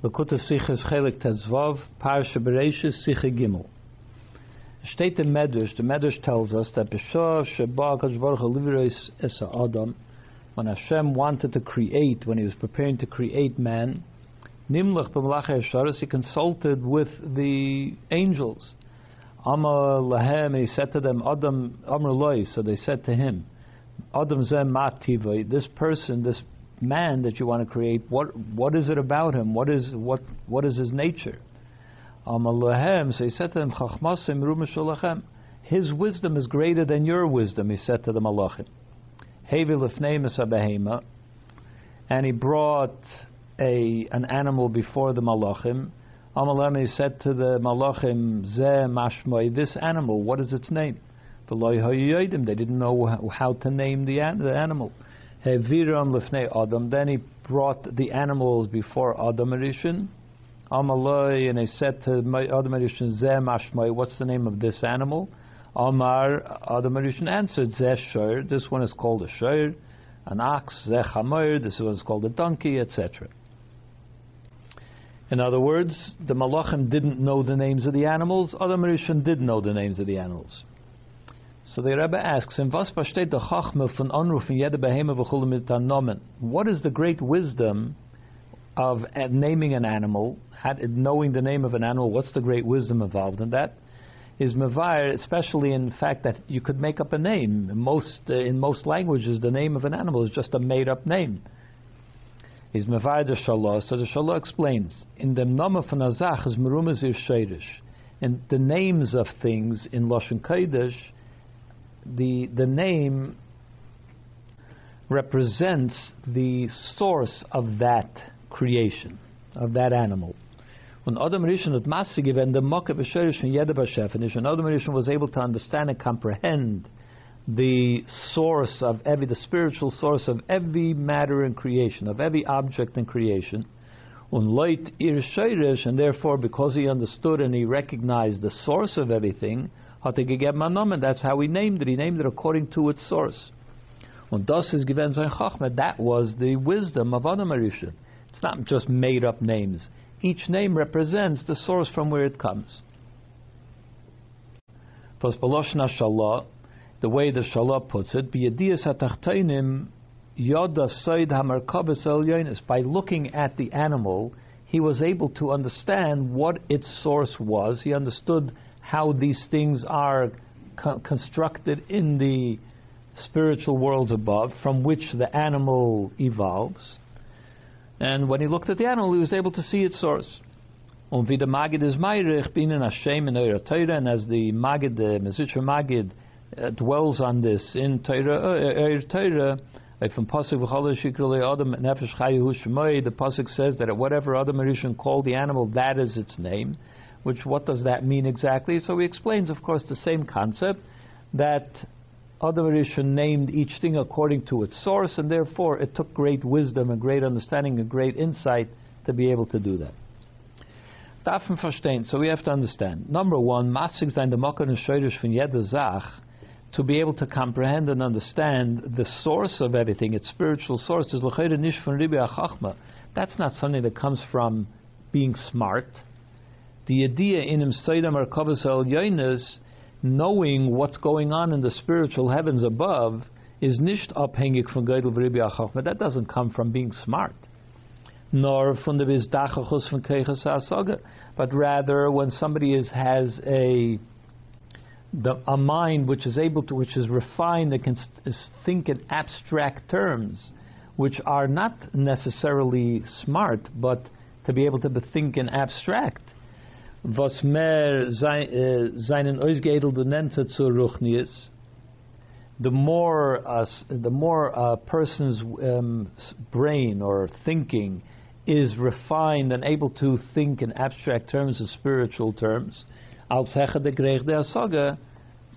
Lakuta Sichas Chelik Tezvav, Parsha Bereshis Sicha Gimel. State the Medrash, the Medrash tells us that B'shah Sheba Kadosh Baruch Hu Esa Adam, when Hashem wanted to create, when He was preparing to create man, Nimlach B'malach Yesharis, He consulted with the angels. Amar Lahem, He said to them, Adam Amar Loi, so they said to Him, Adam Zem Mativai, this person, this man that you want to create, what what is it about him? What is what what is his nature? Um, Amalahem, so he said to them, Chachmasim His wisdom is greater than your wisdom, he said to the Malachim. And he brought a an animal before the Malachim. Um, Amalahem, he said to the Malachim, Zeh Mashmoi, this animal, what is its name? They didn't know how to name the, the animal. Heviram lefnei Adam. Then he brought the animals before Adam Rishon. Amaloi, and he said to Adam Rishon, Zeh what's the name of this animal? Amar, Adam Rishon answered, Zeh shor, this one is called a shor. An ox, Zeh chamoir, this one is called a donkey, etc. In other words, the Malachim didn't know the names of the animals, Adam Rishon did know the names of the animals. So the Rebbe asks him, Was versteht der von Anruf in jede v'chulu mit What is the great wisdom of naming an animal, knowing the name of an animal? What's the great wisdom involved in that? Is mevair, especially in fact that you could make up a name. In most uh, in most languages, the name of an animal is just a made-up name. Is mevair the shalah. So the shalah explains in the nama von azach is merumazir sheirish. And the names of things in lashon kodesh the the name represents the source of that creation, of that animal. When Adam Rishon at Masse given the Mokke B'Sherish from Yeda B'Shefenish, and Adam Rishon was able to understand and comprehend the source of every, the spiritual source of every matter in creation, of every object in creation, light ir and therefore because he understood and he recognized the source of everything, and that's how he named it. He named it according to its source. Und das ist given sein Chachma. That was the wisdom of Adam Arishan. It's not just made up names. Each name represents the source from where it comes. Plus Baloshna Shalah, the way the Shalah puts it, Yoda Said El By looking at the animal, he was able to understand what its source was. He understood how these things are co- constructed in the spiritual worlds above, from which the animal evolves. And when he looked at the animal, he was able to see its source. And as the Magid, the Mezritcher Magid, uh, dwells on this in Teure, uh, like from Pasuk adam nefesh the Pasuk says that whatever Adam Rishon called the animal, that is its name which what does that mean exactly? So he explains, of course, the same concept that Adam Rishon named each thing according to its source, and therefore it took great wisdom and great understanding and great insight to be able to do that. Darfen verstehen, so we have to understand. Number one, matzig sein der Schörisch von jeder Sach, to be able to comprehend and understand the source of everything, its spiritual source, is nicht von Ribi That's not something that comes from being smart the idea in him Sayyidam Arkavas al Yainas, knowing what's going on in the spiritual heavens above, is nicht abhängig von Geidel V'Ribi Achachma. That doesn't come from being smart. Nor from the Bizdachachus von Keichas Asaga. But rather, when somebody is, has a the, a mind which is able to, which is refined, that can think in abstract terms, which are not necessarily smart, but to be able to think in abstract, was mehr seinen ausgeedelte Nente zur Ruchnius, the more the more a person's um, brain or thinking is refined and able to think in abstract terms and spiritual terms,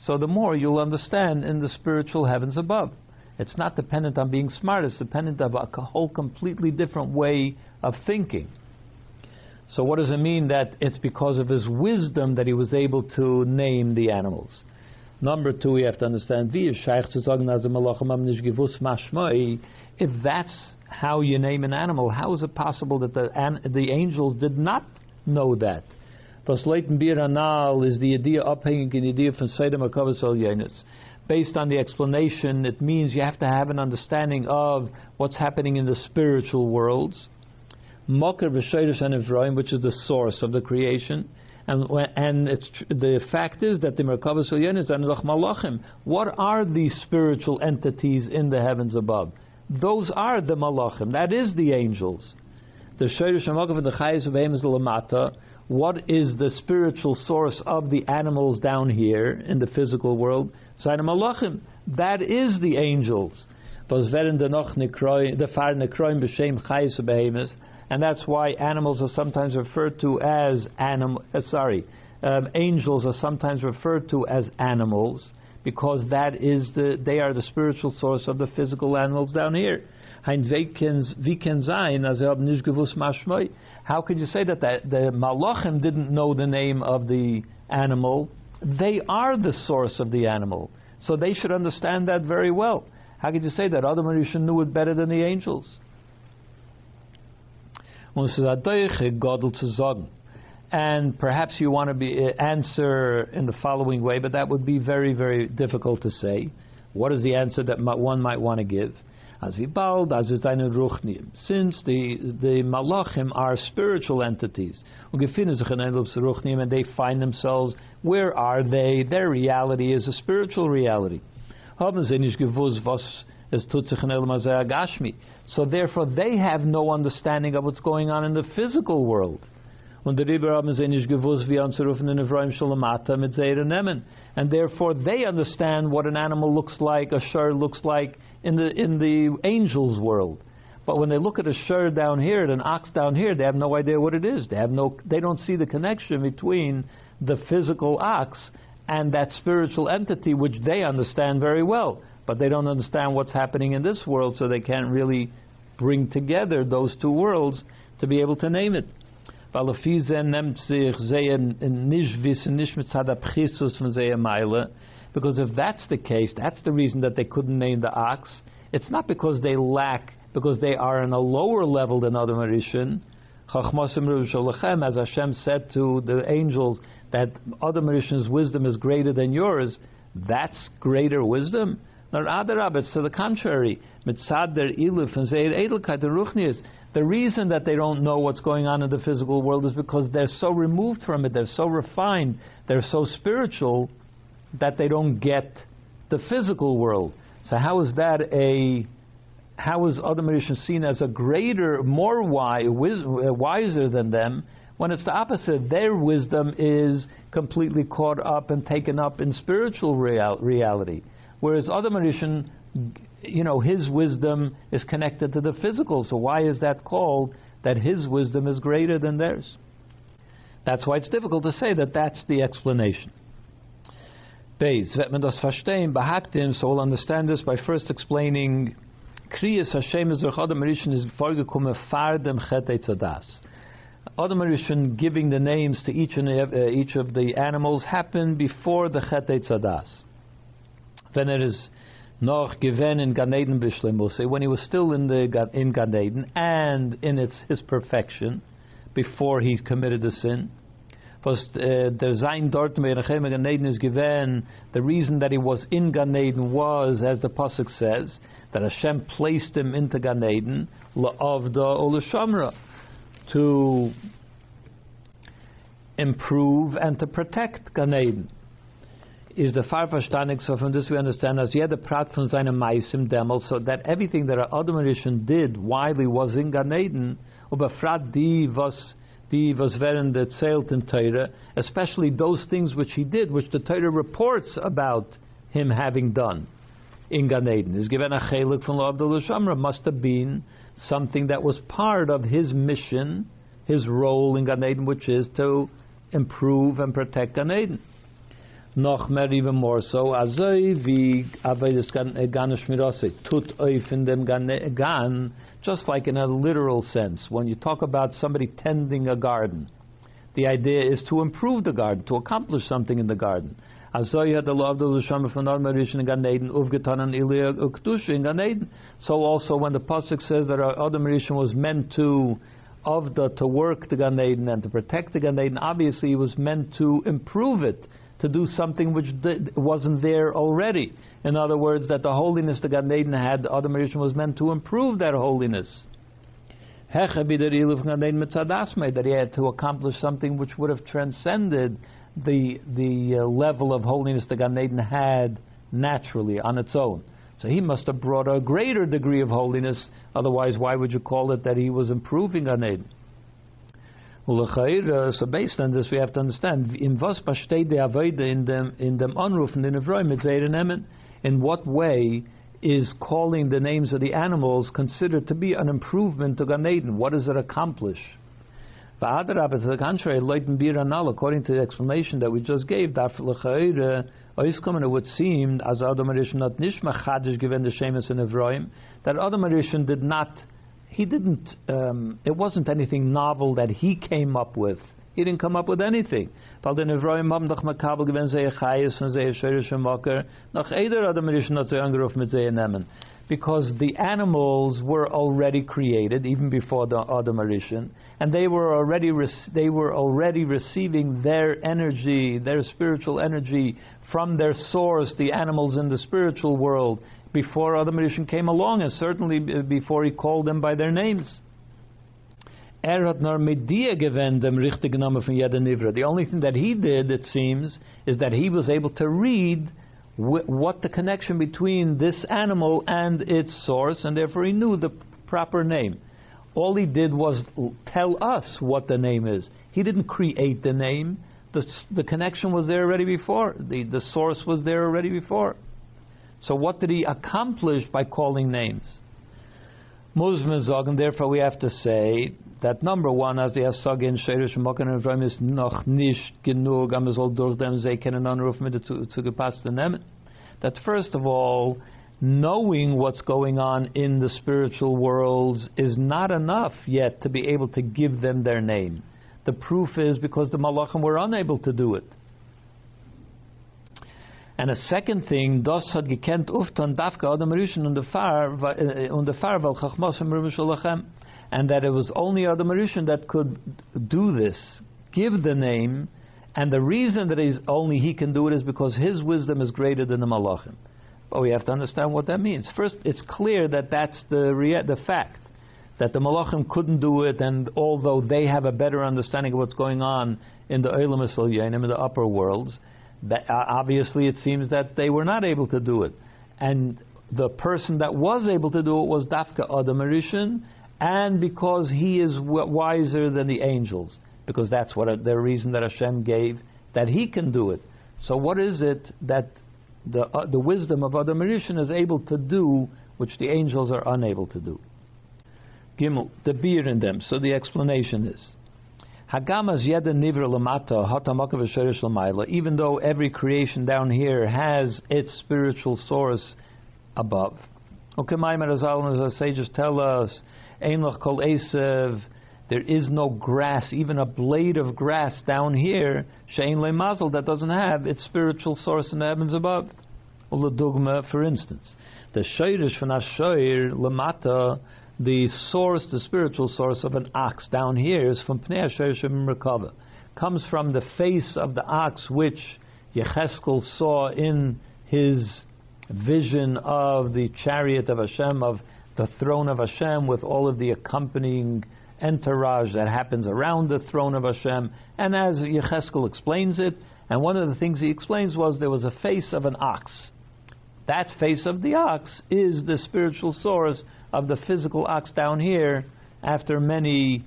so the more you'll understand in the spiritual heavens above. It's not dependent on being smart, it's dependent on a whole completely different way of thinking. So what does it mean that it's because of his wisdom that he was able to name the animals? Number two, we have to understand, if that's how you name an animal, how is it possible that the, an, the angels did not know that? Was Leiten is the idea abhängig in the idea Seidem Akavas Yenis. Based on the explanation, it means you have to have an understanding of what's happening in the spiritual worlds. Mokar v'shayrish and Ephraim, which is the source of the creation. And, and the fact is that the Merkavas Yenis and Malachim, what are these spiritual entities in the heavens above? Those are the Malachim. That is the angels. The Shayrish and the Chayes of is Lamata what is the spiritual source of the animals down here in the physical world? Sayyidina Malachim. That is the angels. And that's why animals are sometimes referred to as animal. Uh, sorry, um, angels are sometimes referred to as animals because that is the they are the spiritual source of the physical animals down here. How could you say that, that the Malachim didn't know the name of the animal? They are the source of the animal. So they should understand that very well. How could you say that? Other Marishan knew it better than the angels. And perhaps you want to be, uh, answer in the following way, but that would be very, very difficult to say. What is the answer that one might want to give? As as. Since the, the Malachim are spiritual entities, and they find themselves, where are they? Their reality is a spiritual reality. So therefore, they have no understanding of what's going on in the physical world. Er Nemen. And therefore they understand what an animal looks like, a shur looks like in the, in the angels' world. But when they look at a shur down here, at an ox down here, they have no idea what it is. They, have no, they don't see the connection between the physical ox and that spiritual entity, which they understand very well. But they don't understand what's happening in this world, so they can't really bring together those two worlds to be able to name it. Because if that's the case, that's the reason that they couldn't name the ox. It's not because they lack, because they are on a lower level than other Marishan. As Hashem said to the angels that other Marishan's wisdom is greater than yours, that's greater wisdom. Nor it's to the contrary. Iluf and Edelkeit, the Ruchnias. The reason that they don't know what's going on in the physical world is because they're so removed from it, they're so refined, they're so spiritual that they don't get the physical world. So how is that a how is other Mauritians seen as a greater, more wise, uh, wiser than them, when it's the opposite? Their wisdom is completely caught up and taken up in spiritual real, reality, whereas other Mauritian you know, his wisdom is connected to the physical. So why is that called that his wisdom is greater than theirs? That's why it's difficult to say that that's the explanation. Beis, wird man das verstehen, so we'll understand this by first explaining Kriyas Hashem is Adam Rishon is vorgekommen far dem Chet Eitzadas. Giving the names to each and uh, each of the animals happened before the Chet Eitzadas. When it is noch given in Gan Eden bishlemus, when he was still in the in Gan Eden and in its his perfection before he committed the sin. Was uh, der sein dort Gan Eden is given. The reason that he was in Gan Eden was, as the pasuk says, that Hashem placed him into Gan Eden la'avda olashamra to improve and to protect Gan Eden is the far verstandig. So from this we understand as jeder Prat von seinem Meisim Dämmel, so that everything that Adam Rishon did while he was in Gan Eden, überfragt die, was die, was während erzählt in Torah, especially those things which he did, which the Torah reports about him having done in Gan Eden. Is given a chelik from Abdullah Shamra must have been something that was part of his mission, his role in Gan Eden, which is to improve and protect Gan Eden noch mehr even more so. Azoi wie das gan eh, gan shmirase tut oif in dem gan eh, gan just like in a literal sense. When you talk about somebody tending a garden the idea is to improve the garden to accomplish something in the garden. Azoy had the law of the Lushama from Adam Rishon in Gan Eden, Uktush in Gan Eden. So also when the Pasuk says that Adam Rishon was meant to of the to work the Gan Eden and to protect the Gan Eden, obviously he was meant to improve it, to do something which wasn't there already. In other words, that the holiness the Gan Eden had, the Adam Rishon was meant to improve that holiness. That he had to accomplish something which would have transcended the the uh, level of holiness the Gan Eden had naturally on its own. So he must have brought a greater degree of holiness. Otherwise, why would you call it that he was improving Gan Eden? So based on this, we have to understand in them in them in In what way is calling the names of the animals considered to be an improvement to Gan Eden? What does it accomplish? To the contrary, according to the explanation that we just gave, it would seem as Adam not nishma given the shemus in Evroim that Adam did not, he didn't, um, it wasn't anything novel that he came up with. He didn't come up with anything. Because the animals were already created even before the Adam Arishan, and they were already they were already receiving their energy, their spiritual energy from their source, the animals in the spiritual world, before Adam Arishan came along, and certainly before he called them by their names. The only thing that he did, it seems, is that he was able to read what the connection between this animal and its source, and therefore he knew the proper name. All he did was tell us what the name is. He didn't create the name. The, the connection was there already before. The, the source was there already before. So what did he accomplish by calling names? Muslims and therefore we have to say that number one, as the Asag in Sheirish Mokan and is noch genug. That first of all, knowing what's going on in the spiritual worlds is not enough yet to be able to give them their name. The proof is because the Malachim were unable to do it. And a second thing, das hat gekent uftan dafka adam rishon und der far äh, und der far vel chachmas and that it was only Adam Rishon that could do this, give the name, and the reason that only he can do it is because his wisdom is greater than the Malachim. But we have to understand what that means. First, it's clear that that's the rea- the fact that the Malachim couldn't do it, and although they have a better understanding of what's going on in the Olam in the upper worlds, Uh, obviously it seems that they were not able to do it. And the person that was able to do it was Dafka uh, Adam Rishon, and because he is wiser than the angels, because that's what uh, the reason that Hashem gave that he can do it. So what is it that the uh, the wisdom of Adam Rishon is able to do, which the angels are unable to do? Gimel, the beer in them. So the explanation is. Hagamas yeda nivra lamata. Even though every creation down here has its spiritual source above. Okay, Maimar as sages tell us, Ein kol esev, there is no grass, even a blade of grass down here, shein le mazel, that doesn't have its spiritual source in the heavens above. Dogma, for instance, the shoirish from Ashoir lemata, the source, the spiritual source of an ox down here is from Pnei Hashor comes from the face of the ox which Yecheskel saw in his vision of the chariot of Hashem, of the throne of Hashem, with all of the accompanying entourage that happens around the throne of Hashem. And as Yecheskel explains it, and one of the things he explains was there was a face of an ox. That face of the ox is the spiritual source of the physical ox down here after many,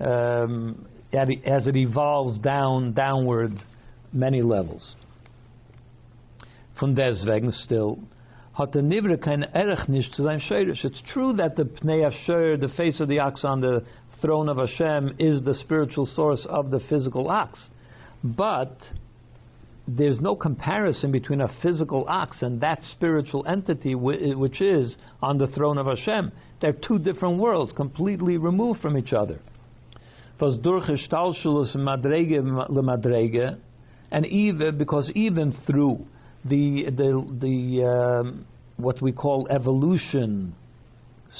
um, as it evolves down, downward, many levels. From deswegen still, hat der Nivre kein Erech nicht zu sein Sheirish. It's true that the Pnei Hashor, the face of the ox on the throne of Hashem, is the spiritual source of the physical ox. But there's no comparison between a physical ox and that spiritual entity which is on the throne of Hashem. They're two different worlds, completely removed from each other. and even because even through the the the um, what we call evolution,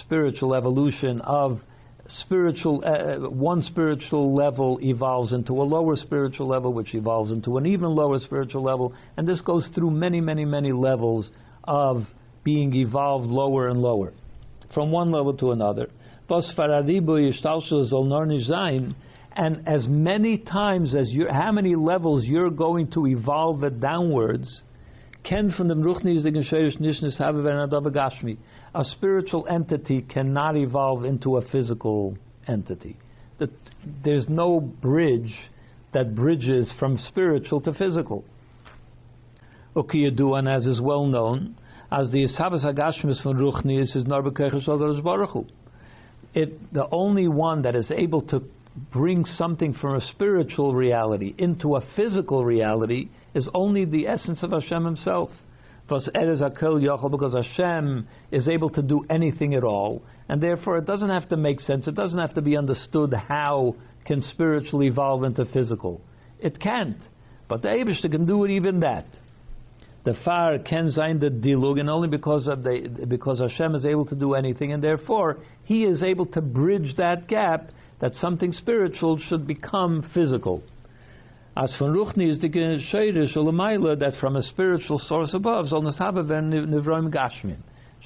spiritual evolution of spiritual uh, uh, one spiritual level evolves into a lower spiritual level which evolves into an even lower spiritual level. And this goes through many many many levels of being evolved lower and lower from one level to another. And as many times as you how many levels you're going to evolve it downwards ken nishnis have a spiritual entity cannot evolve into a physical entity. That there's no bridge that bridges from spiritual to physical. Ukiyadu, and as is well known, as the Ishavas Hagashmis from Ruchnis is Narbekeches Baruch It the only one that is able to bring something from a spiritual reality into a physical reality is only the essence of Hashem Himself because Hashem is able to do anything at all, and therefore it doesn't have to make sense. It doesn't have to be understood how can spiritual evolve into physical. It can't, but the Eibushter can do it even that. The far can sign the dilug, and only because of the because Hashem is able to do anything, and therefore He is able to bridge that gap that something spiritual should become physical. As von Ruchni is the Sheirish Ulamaila that from a spiritual source above, Nivroim Gashmin,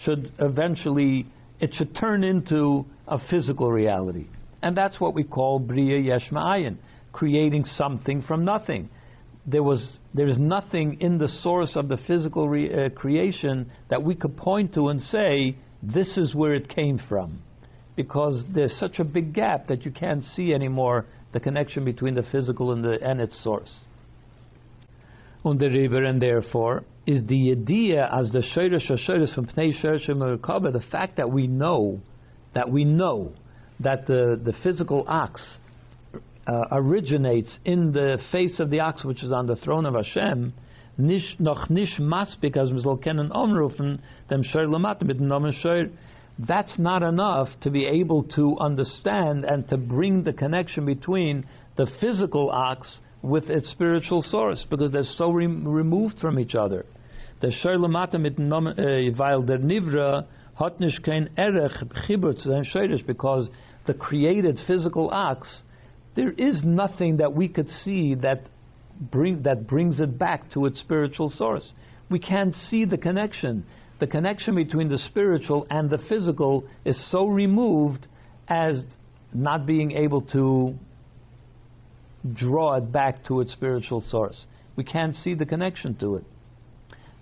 should eventually, it should turn into a physical reality. And that's what we call Bria Yesh Ma'ayin, creating something from nothing. There was there is nothing in the source of the physical re, uh, creation that we could point to and say this is where it came from, because there's such a big gap that you can't see anymore the connection between the physical and, the, and its source. Und der river, and therefore, is the idea as the Shoirish Shoirish from Pnei Shoirish the fact that we know, that we know that the, the physical ox uh, originates in the face of the ox which is on the throne of Hashem, nish, noch nish maspik as mizal kenen omrufen dem Shoir lamat mit that's not enough to be able to understand and to bring the connection between the physical ox with its spiritual source because they're so re- removed from each other. The weil eh, der Nivra nicht because the created physical ox, there is nothing that we could see that bring that brings it back to its spiritual source. We can't see the connection the connection between the spiritual and the physical is so removed as not being able to draw it back to its spiritual source. We can't see the connection to it.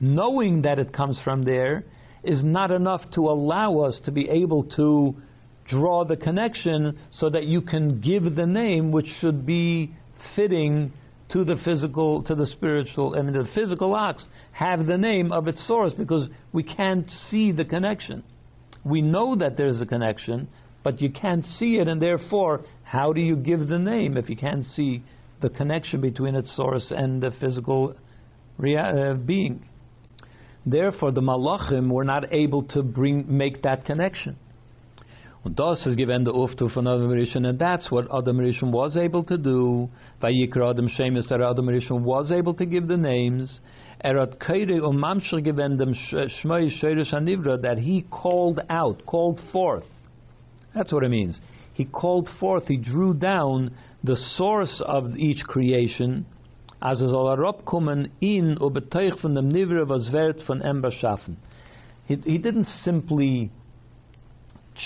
Knowing that it comes from there is not enough to allow us to be able to draw the connection so that you can give the name which should be fitting to the physical, to the spiritual, I mean, the physical ox have the name of its source because we can't see the connection. We know that there's a connection, but you can't see it, and therefore, how do you give the name if you can't see the connection between its source and the physical rea- uh, being? Therefore, the malachim were not able to bring make that connection. Und das ist given the Uftu von Adam Rishon, and that's what Adam Rishon was able to do. Vayikra Adam Shemus, that Adam Rishon was able to give the names. Er hat Keire und Mamshir given dem Shmei Sheirish Anivra, that he called out, called forth. That's what it means. He called forth, he drew down the source of each creation, as es soll in und von dem Nivra, was von beschaffen. He, he didn't simply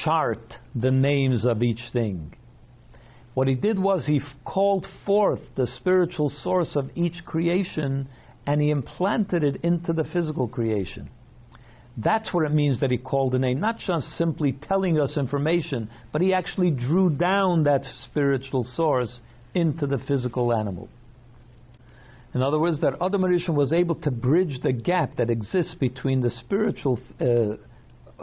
chart the names of each thing. What he did was he called forth the spiritual source of each creation and he implanted it into the physical creation. That's what it means that he called the name, not just simply telling us information, but he actually drew down that spiritual source into the physical animal. In other words, that Adam Rishon was able to bridge the gap that exists between the spiritual uh,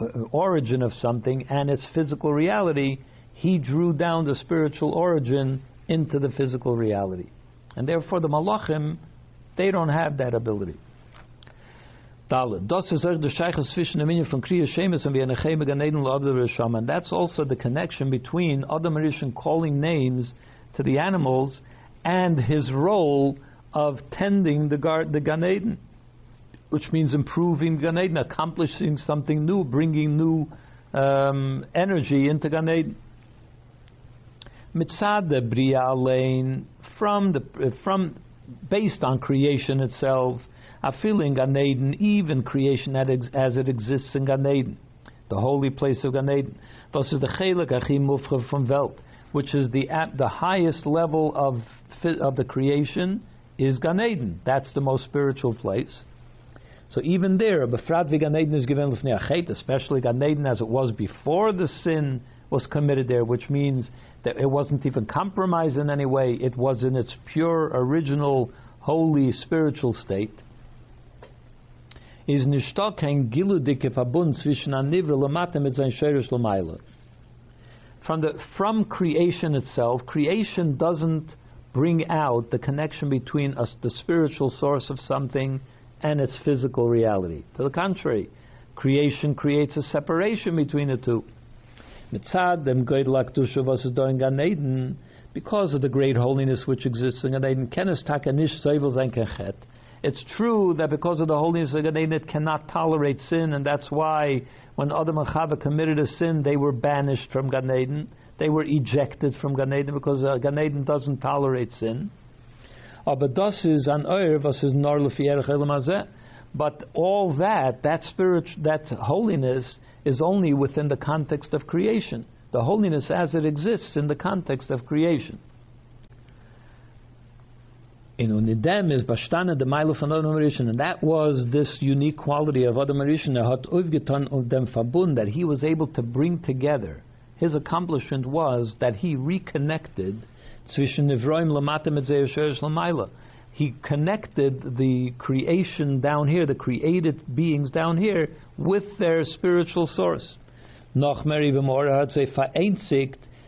Uh, origin of something and its physical reality, he drew down the spiritual origin into the physical reality. And therefore, the malachim, they don't have that ability. And that's also the connection between Adam Rishon calling names to the animals and his role of tending the, gar- the Gan Eden, which means improving Gan Eden, accomplishing something new, bringing new um, energy into Gan Eden. Mitzad Bria Lane, from the from based on creation itself, a feeling Gan Eden, even creation as it exists in Gan Eden, the holy place of Gan Eden. Das is the Mufchav from Welt, which is the the highest level of of the creation is Gan Eden. That's the most spiritual place. So even there, Befrat Gan Eden is given Lefnei especially Gan Eden as it was before the sin was committed there, which means that it wasn't even compromised in any way. It was in its pure, original, holy, spiritual state. Is nishtok kein giludike verbund zwischen anivre lamate mit sein sheirish lamaila. From the from creation itself, creation doesn't bring out the connection between us, the spiritual source of something and its physical reality. To the contrary, creation creates a separation between the two. Because of the great holiness which exists in Gan Eden. It's true that because of the holiness of Gan Eden, it cannot tolerate sin, and that's why when Adam and Chava committed a sin, they were banished from Gan Eden. They were ejected from Gan Eden because uh, Gan Eden doesn't tolerate sin. Das ist an ist nor But all that, that spirit, that holiness, is only within the context of creation. The holiness as it exists in the context of creation. In Unidem is Bashtana the Milo von Adam and that was this unique quality of Adam Rishon, hat dem that he was able to bring together. His accomplishment was that he reconnected he connected the creation down here, the created beings down here, with their spiritual source.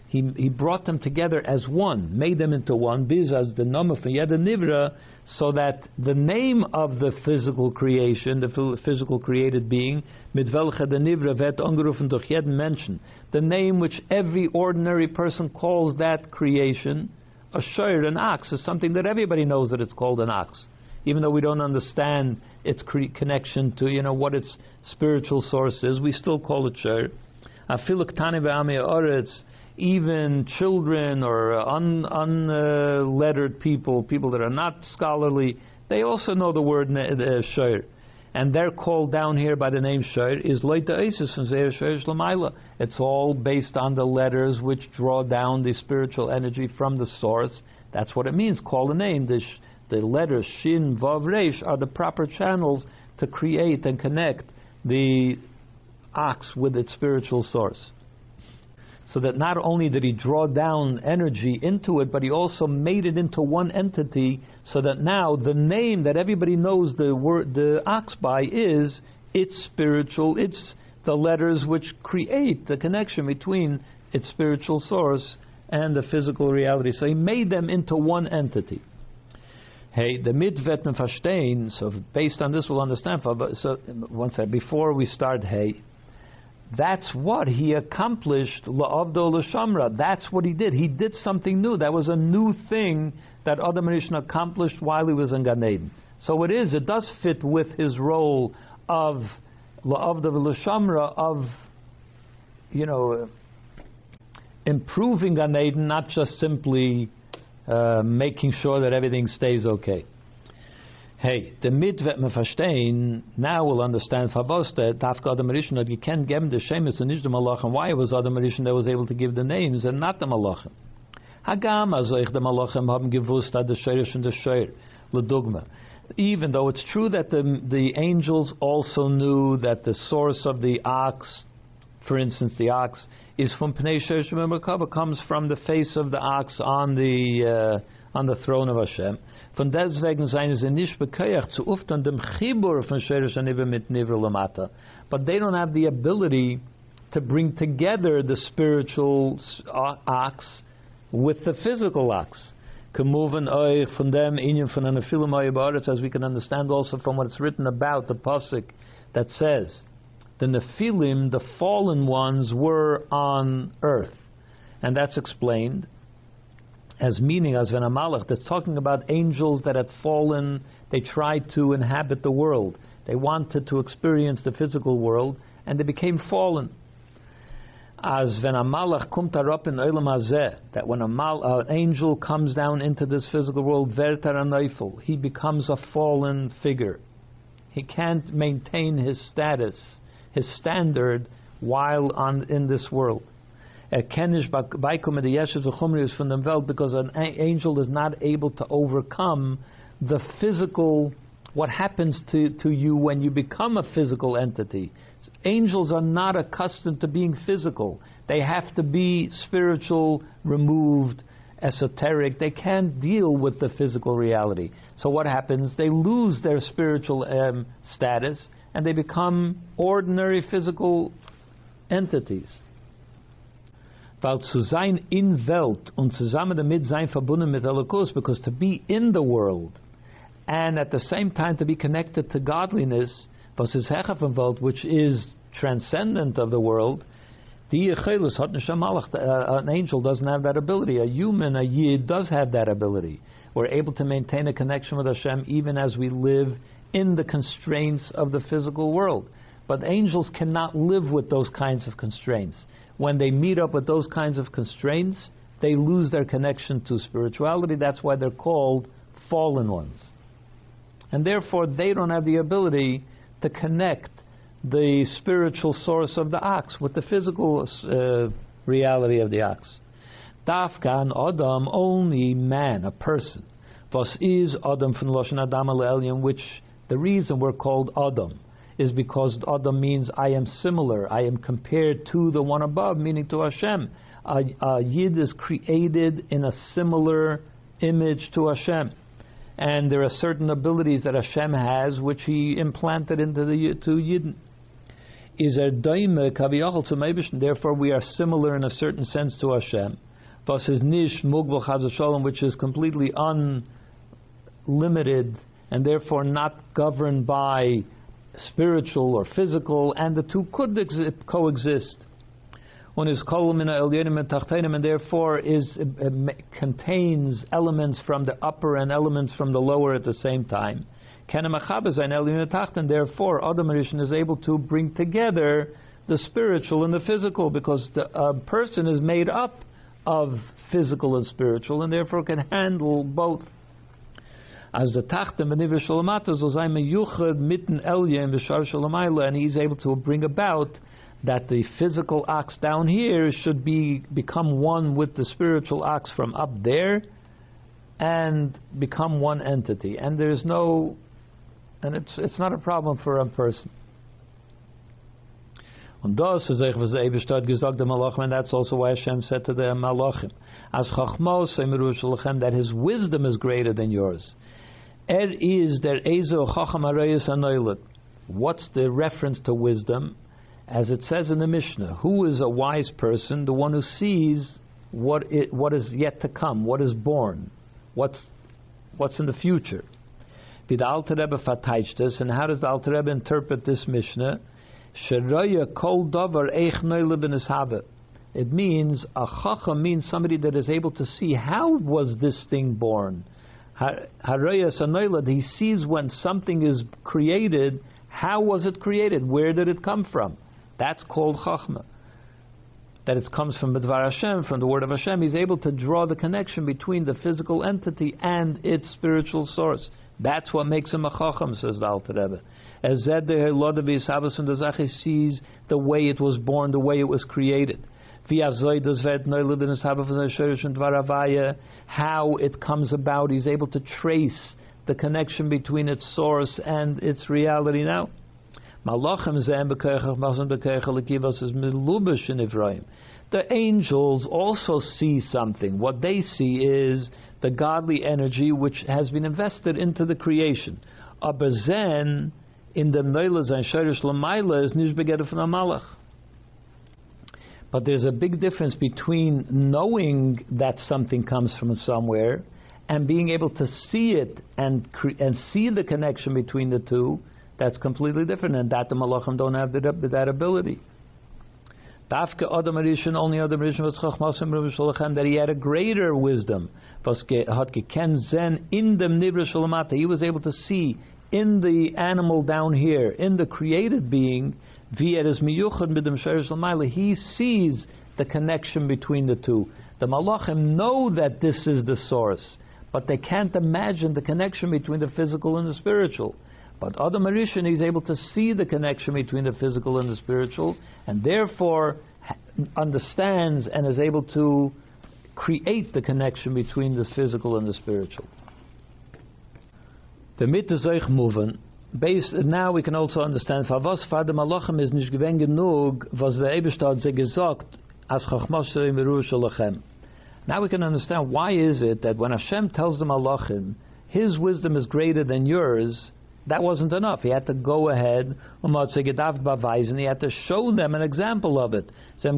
He, he brought them together as one, made them into one, as the name of Nivra, so that the name of the physical creation, the physical created being, mit the name which every ordinary person calls that creation, a shir, an ox, is something that everybody knows that it's called an ox, even though we don't understand its connection to you know what its spiritual source is. We still call it shir. Even children or unlettered un, people, people that are not scholarly, they also know the word uh, and they're called down here by the name Shir, is Leita Isis from Zeir Shir Shlamaila. It's all based on the letters which draw down the spiritual energy from the source. That's what it means. Call the name. The, sh- the letters Shin, Vav, Resh are the proper channels to create and connect the ox with its spiritual source so that not only did he draw down energy into it, but he also made it into one entity, so that now the name that everybody knows the word the ox by is its spiritual, it's the letters which create the connection between its spiritual source and the physical reality. So he made them into one entity. Hey, the mitvet verstehen. So based on this, we'll understand. So second before we start. Hey, that's what he accomplished, La'avdo L'Shamra. That's what he did. He did something new. That was a new thing that Adam Rishon accomplished while he was in Gan Eden. So it is, it does fit with his role of La'avdo L'Shamra, of, you know, improving Gan Eden, not just simply uh, making sure that everything stays okay. Hey, the me verstehen, now we'll understand Faboste, Tafka Adam Rishon, that you can't give the Shemus and nicht the Malachim. Why was Adam Rishon that was able to give the names and not the Malachim? Hagam azoich the Malachim haben gewusst, that the Sheirish and the Sheir, Ledugma. Even though it's true that the, the angels also knew that the source of the ox, for instance, the ox, is from Pnei Sheirish comes from the face of the ox on the, uh, on the throne of Hashem. Von deswegen seien sie er nicht bekeert zu oft an dem Chibur von Sheresh Aniva mit Nivra Lamata. But they don't have the ability to bring together the spiritual ox with the physical ox. Kemuven euch von dem Inyan von einer Film as we can understand also from what it's written about the pasuk that says the Nephilim, the fallen ones, were on earth, and that's explained as meaning as when a malach that's talking about angels that had fallen, they tried to inhabit the world. They wanted to experience the physical world, and they became fallen. As when a malach kumt up in olam hazeh, that when a mal, uh, an angel comes down into this physical world, vertar neufel, he becomes a fallen figure. He can't maintain his status, his standard, while on in this world. Erkennish baikum the yeshiv v'chumrius from the Welt because an angel is not able to overcome the physical, what happens to, to you when you become a physical entity. Angels are not accustomed to being physical. They have to be spiritual, removed, esoteric. They can't deal with the physical reality. So what happens? They lose their spiritual um, status and they become ordinary physical entities. Weil zu sein in Welt und zusammen damit sein verbunden mit Elokus, because to be in the world and at the same time to be connected to godliness, was is Welt, which is transcendent of the world, the uh, an angel doesn't have that ability. A human, a yid, does have that ability. We're able to maintain a connection with Hashem even as we live in the constraints of the physical world. But angels cannot live with those kinds of constraints. When they meet up with those kinds of constraints, they lose their connection to spirituality. That's why they're called fallen ones. And therefore, they don't have the ability to connect the spiritual source of the ox with the physical uh, reality of the ox. Dafkan Adam, only man, a person. Was is Adam from Loshan Adam al which the reason we're called Adam is because Adam means I am similar, I am compared to the one above, meaning to Hashem. A, a Yid is created in a similar image to Hashem. And there are certain abilities that Hashem has which He implanted into the to Yid. Is daime kaviyachal to Therefore, we are similar in a certain sense to Hashem. Thus, is nish mugbal shalom, which is completely unlimited and therefore not governed by spiritual or physical, and the two could exi- coexist. One is kolumina elyonim and and therefore is uh, contains elements from the upper and elements from the lower at the same time. And therefore, Adam Rishon is able to bring together the spiritual and the physical, because the uh, person is made up of physical and spiritual, and therefore can handle both as the Tachte Meniv Shalamata Zozai Meyuchad Mitten Elya in Vishar and he's able to bring about that the physical ox down here should be become one with the spiritual ox from up there and become one entity. And there's no and it's it's not a problem for a person. Und das ist ich was eben statt gesagt der Malachim, and that's also why Hashem said to the Malachim, as Chachmos that his wisdom is greater than yours. Er is der Ezo Chacham Arayas What's the reference to wisdom? As it says in the Mishnah, who is a wise person? The one who sees what it, what is yet to come, what is born, what's what's in the future. The Alter Rebbe this, and how does the Alter Rebbe interpret this Mishnah? kol davar eich It means a chacham means somebody that is able to see how was this thing born. He sees when something is created, how was it created? Where did it come from? That's called Chachma. That it comes from B'dvar Hashem, from the word of Hashem. He's able to draw the connection between the physical entity and its spiritual source. That's what makes him a Chacham, says the Alter Rebbe. As Zed the sees the way it was born, the way it was created how it comes about. He's able to trace the connection between its source and its reality now. The angels also see something. What they see is the godly energy which has been invested into the creation. In the is. But there's a big difference between knowing that something comes from somewhere and being able to see it and cre- and see the connection between the two. That's completely different, and that the malachim don't have that, ability. Dafke Adam Rishon, only Adam Rishon was Chachmasim Rabbi that he had a greater wisdom. Gekent zen in the Nivra Shalamata. He was able to see in the animal down here, in the created being, he sees the connection between the two. The malachim know that this is the source, but they can't imagine the connection between the physical and the spiritual. But Adam Arishan is able to see the connection between the physical and the spiritual, and therefore understands and is able to create the connection between the physical and the spiritual. The Mittezoich moving. Based now we can also understand for was Vater Malachim is nicht gewen genug, was der Eberstadt sie gesagt, as Chachmashe im Yerushalayim. Now we can understand why is it that when Hashem tells the Malachim, His wisdom is greater than yours, that wasn't enough. He had to go ahead, and he had to show them an example of it. He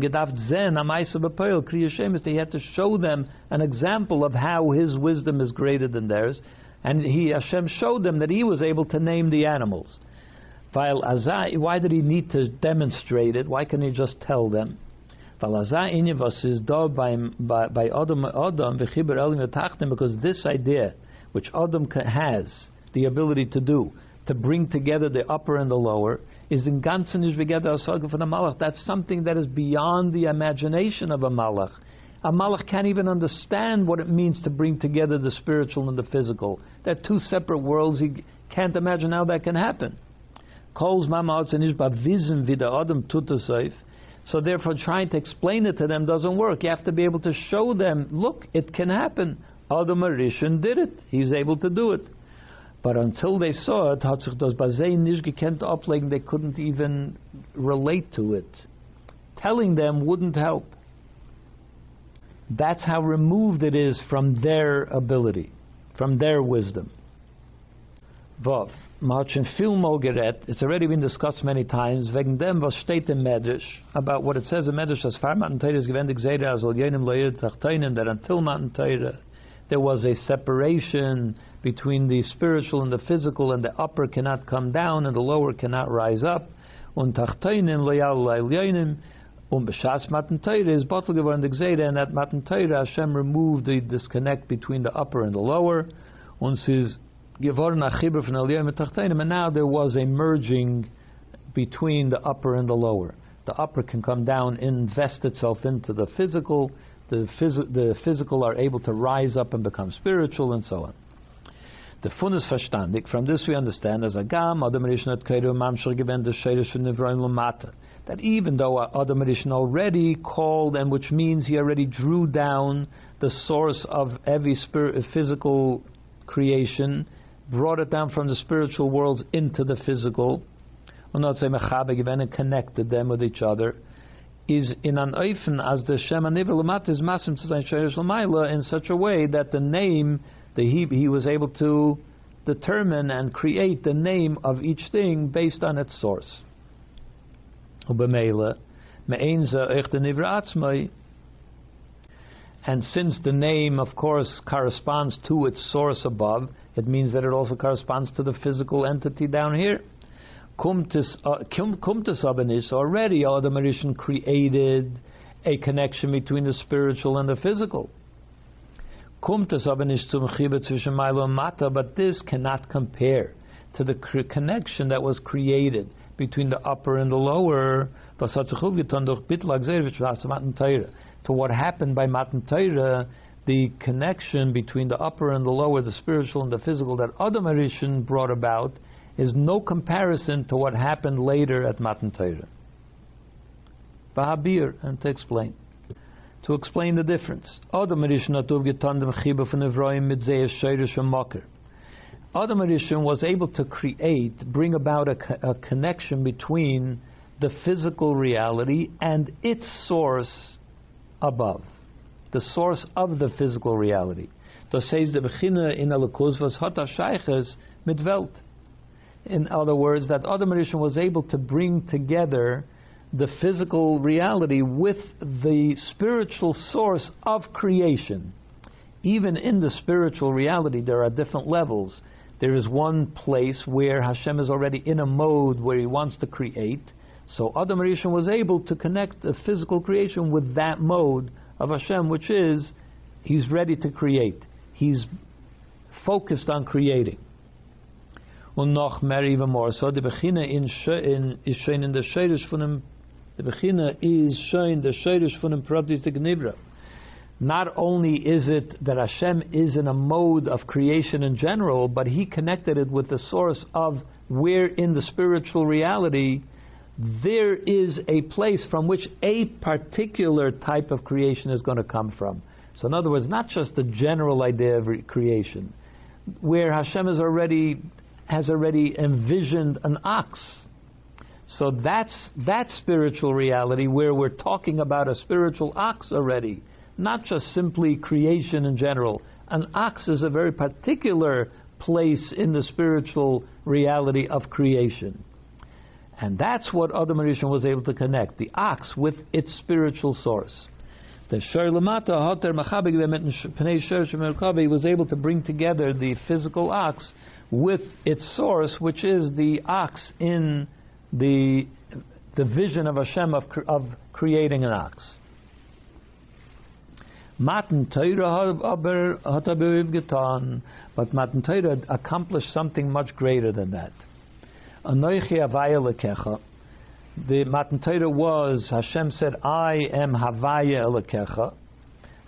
had to show them an example of how his wisdom is greater than theirs. And he Hashem showed them that he was able to name the animals. Why did he need to demonstrate it? Why can't he just tell them? Because this idea, which Adam has, the ability to do, to bring together the upper and the lower, is in ganzen is for the malach. That's something that is beyond the imagination of a malach. A malach can't even understand what it means to bring together the spiritual and the physical. They're two separate worlds. He can't imagine how that can happen. So therefore, trying to explain it to them doesn't work. You have to be able to show them, look, it can happen. Adam Arishan did it. He's able to do it. But until they saw it, they couldn't even relate to it. Telling them wouldn't help. That's how removed it is from their ability, from their wisdom. Vav. Marchin viel mogeret, it's already been discussed many times, wegen dem, was steht im Medrash, about what it says in Medrash, as far Matan Teire is gewendig Zeder, as that until Matan Teire, there was a separation between the spiritual and the physical, and the upper cannot come down, and the lower cannot rise up. Und tachteinen loyal la'ilyonim, um b'shas Matan Teire is bottle gewendig Zeder, and at Matan Teire, Hashem removed the disconnect between the upper and the lower, und sie and now there was a merging between the upper and the lower. The upper can come down, invest itself into the physical. The, phys- the physical are able to rise up and become spiritual, and so on. The fun is verstandig. From this we understand as a gam Adam Rishon Keiru Mamshel given the Sheirish Lamata. That even though Adam Rishon already called, and which means he already drew down the source of every spirit, physical creation, brought it down from the spiritual worlds into the physical, and connected them with each other, is in an oifen as the Shema Nivra is Masim myla in such a way that the name, the he, he was able to determine and create the name of each thing based on its source. And since the name, of course, corresponds to its source above, it means that it also corresponds to the physical entity down here. Kumtis uh, Abanish, already Adam Arishan created a connection between the spiritual and the physical. But this cannot compare to the connection that was created between the upper and the lower to what happened by Matan Torah, the connection between the upper and the lower, the spiritual and the physical that Adam Arishan brought about is no comparison to what happened later at Matan Torah. Bahabir, and to explain. To explain the difference. Adam Arishan Adam Arishan was able to create, bring about a, a connection between the physical reality and its source above, the source of the physical reality. Das says the Bechina in Alakus was Hata Sheiches mit. In other words, that Adam Rishon was able to bring together the physical reality with the spiritual source of creation. Even in the spiritual reality, there are different levels. There is one place where Hashem is already in a mode where He wants to create. So Adam Rishon was able to connect the physical creation with that mode of Hashem, which is he's ready to create. He's focused on creating. Und noch mehr even more. So the Bechina in, in, is shown in the Sherish von dem, Bechina is shown the Sherish von dem Pratis Nibra. Not only is it that Hashem is in a mode of creation in general, but He connected it with the source of where in the spiritual reality there is a place from which a particular type of creation is going to come from. So, in other words, not just the general idea of creation, where Hashem is already has already envisioned an ox. So that's that spiritual reality where we're talking about a spiritual ox already, not just simply creation in general. An ox is a very particular place in the spiritual reality of creation. And that's what Adam Rishon was able to connect, the ox with its spiritual source. The Shor Lamata Hoter Machabig was able to bring together the physical ox with its source, which is the ox in the the vision of Hashem of, of creating an ox. Matan Torah but Matan Torah accomplished something much greater than that. Anoichi Havaya Lekecha. The Matan Torah was Hashem said, "I am Havaya Lekecha."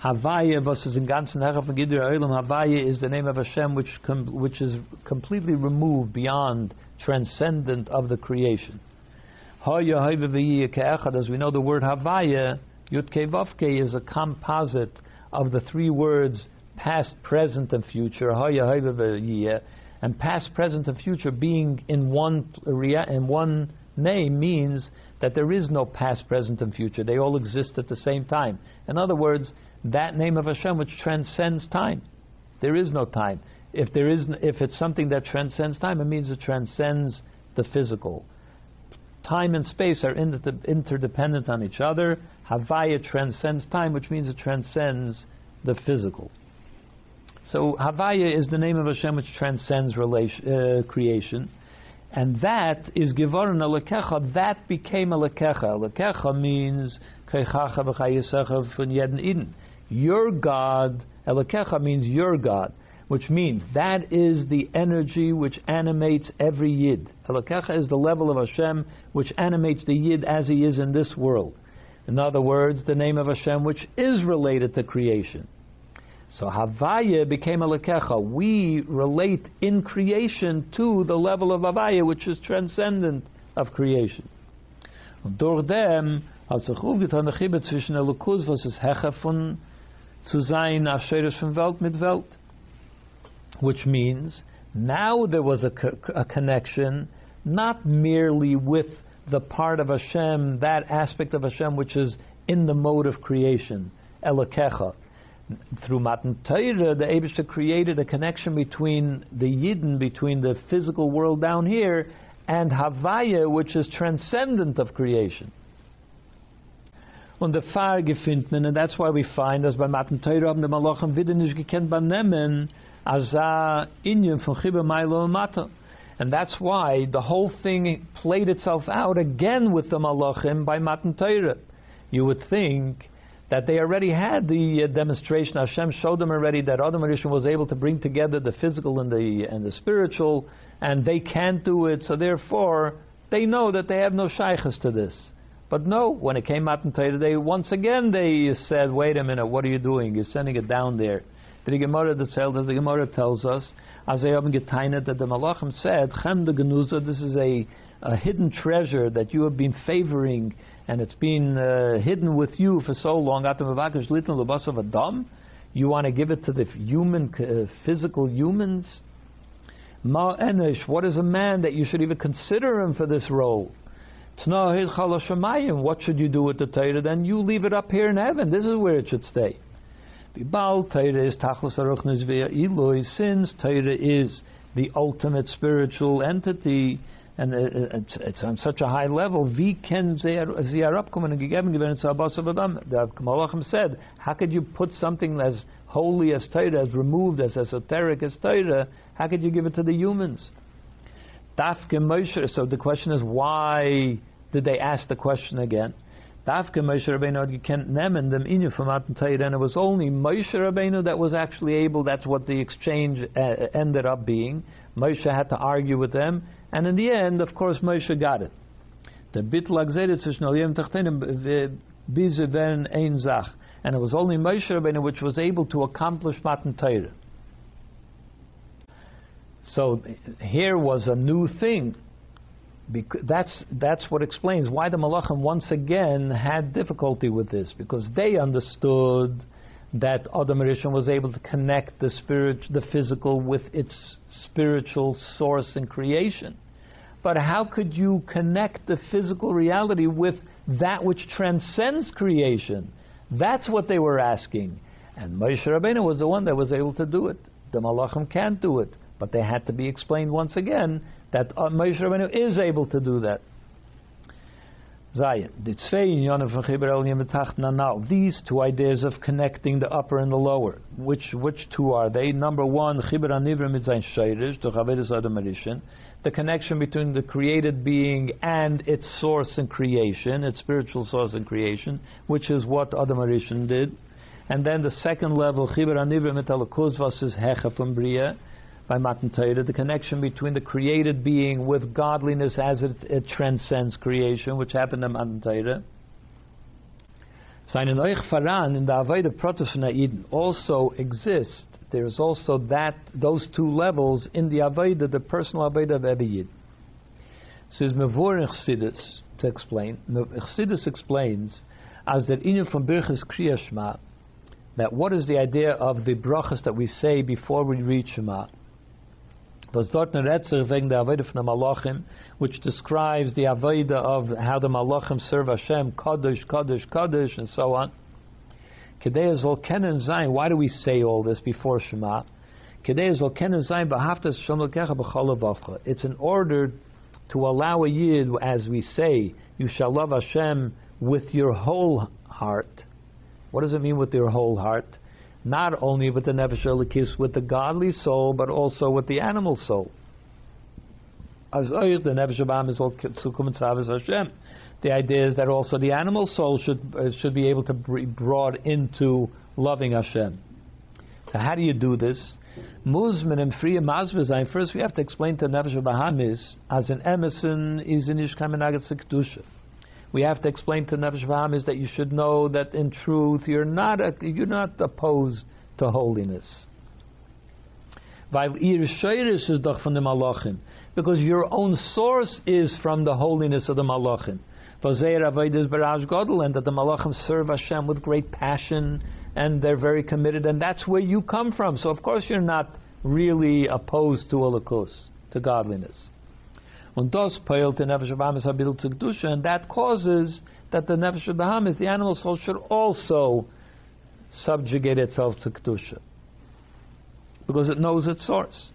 Havaya versus in ganzen Herren von Gidr Olam. Havaya is the name of Hashem which com- which is completely removed beyond transcendent of the creation. As we know, the word Havaya Yutke Vavke is a composite of the three words past, present, and future. And past, present, and future being in one in one name means that there is no past, present, and future. They all exist at the same time. In other words, that name of Hashem which transcends time. There is no time. If there is, if it's something that transcends time, it means it transcends the physical. Time and space are interdependent on each other. Havaya transcends time, which means it transcends the physical. So Havaya is the name of Hashem which transcends relation, uh, creation. And that is Givaron Alekecha, that became Alekecha. Alekecha means Keichacha v'chayisecha von jeden Eden. Your God, Elakecha means your God, which means that is the energy which animates every Yid. Elakecha is the level of Hashem which animates the Yid as he is in this world. In other words, the name of Hashem which is related to creation. So Havaya became Elakecha. We relate in creation to the level of Havaya which is transcendent of creation. Durch dem hat sich aufgetan der Chibbe zwischen Elokus, was ist Hecha von zu sein Asheres von Welt mit Welt. Which means now there was a, a connection not merely with the part of Hashem, that aspect of Hashem which is in the mode of creation, Elokecha. Through Matan Torah, the Abishta created a connection between the Yidden, between the physical world down here, and Havaya, which is transcendent of creation. Und der Fahr gefindt and that's why we find, as bei Matan Teure haben die Malachim wieder nicht gekannt beim Nehmen, als a Inyan von Chibbe Mailo und Mata. And that's why the whole thing played itself out again with the Malachim by Matan Teure. You would think that they already had the uh, demonstration. Hashem showed them already that Adam Rishon was able to bring together the physical and the and the spiritual, and they can't do it. So therefore, they know that they have no shaykhs to this. But no, when it came in Torah, they once again they said, "Wait a minute, what are you doing? You're sending it down there." The Gemara that tells the Gemara tells us, as they have getainet that the Malachim said, "Chem de genuza." This is a, a hidden treasure that you have been favoring, and it's been uh, hidden with you for so long. You want to give it to the human, uh, physical humans? Ma enish. What is a man that you should even consider him for this role? What should you do with the Torah? Then you leave it up here in heaven. This is where it should stay. Since Torah is the ultimate spiritual entity, and uh, uh, it's, it's on such a high level, wie can The Malachim said, how could you put something as holy as Torah, as removed, as esoteric as Torah, how could you give it to the humans? So the question is, why did they ask the question again? Dafke Moshe Rabbeinu had gekent nemen dem inyan from Matan Torah, and it was only Moshe Rabbeinu that was actually able. That's what the exchange uh, ended up being. Moshe had to argue with them, and in the end, of course, Moshe got it. The bit lagzeret zwischen Aliyim Tachtenim bize ben ein zach, and it was only Moshe Rabbeinu which was able to accomplish Matan Torah. So here was a new thing because that's that's what explains why the Malachim once again had difficulty with this because they understood that Adam Rishon was able to connect the spirit, the physical, with its spiritual source in creation. But how could you connect the physical reality with that which transcends creation? That's what they were asking, and Moshe Rabbeinu was the one that was able to do it. The Malachim can't do it, but they had to be explained once again that uh, Moshe Rabbeinu is able to do that. These two ideas of connecting the upper and the lower, which which two are they? Number one, the connection between the created being and its source in creation, its spiritual source in creation, which is what Adam Arishan did. And then the second level, is Hecha from Bria, by Matan Torah, the connection between the created being with godliness as it, it transcends creation, which happened in Matan Torah. Seinen Euch Faran in the Avodah Protos Eden also exist. There's also that those two levels in the Avodah, the personal Avodah of Ebbe Yid. Says Mevor Chassidus to explain. Chassidus explains as that in from Birchas Kriyashma that what is the idea of the brachas that we say before we read Shema? Was dort ein Retzer wegen der Avodah von der Malachim, which describes the Avodah of how the Malachim serve Hashem, Kaddish, Kaddish, Kaddish, and so on. Kedei zol kenen zayin, why do we say all this before Shema? Kedei zol kenen zayin, b'haftas Shem lekecha b'chol It's in order to allow a Yid, as we say, you shall love Hashem with your whole heart. What does it mean with your whole heart? Not only with the nefesh elikis, with the godly soul, but also with the animal soul. As the nefesh is Hashem. The idea is that also the animal soul should uh, should be able to be brought into loving Hashem. So how do you do this? Muzman and free mazvazayin. First, we have to explain to nefesh bahamis as an emerson is in ishkamenagat sekdusha we have to explain to Nefesh V'Hamis that you should know that in truth you're not a, you're not opposed to holiness. Because your own source is from the holiness of the Malachim. And that the Malachim serve Hashem with great passion and they're very committed, and that's where you come from. So, of course, you're not really opposed to Elokus, to godliness. Und das peilt the Nefesh Bahamis Habil to Kedusha, and that causes that the Nefesh Bahamis, the animal soul, should also subjugate itself to Kedusha. Because it knows its source.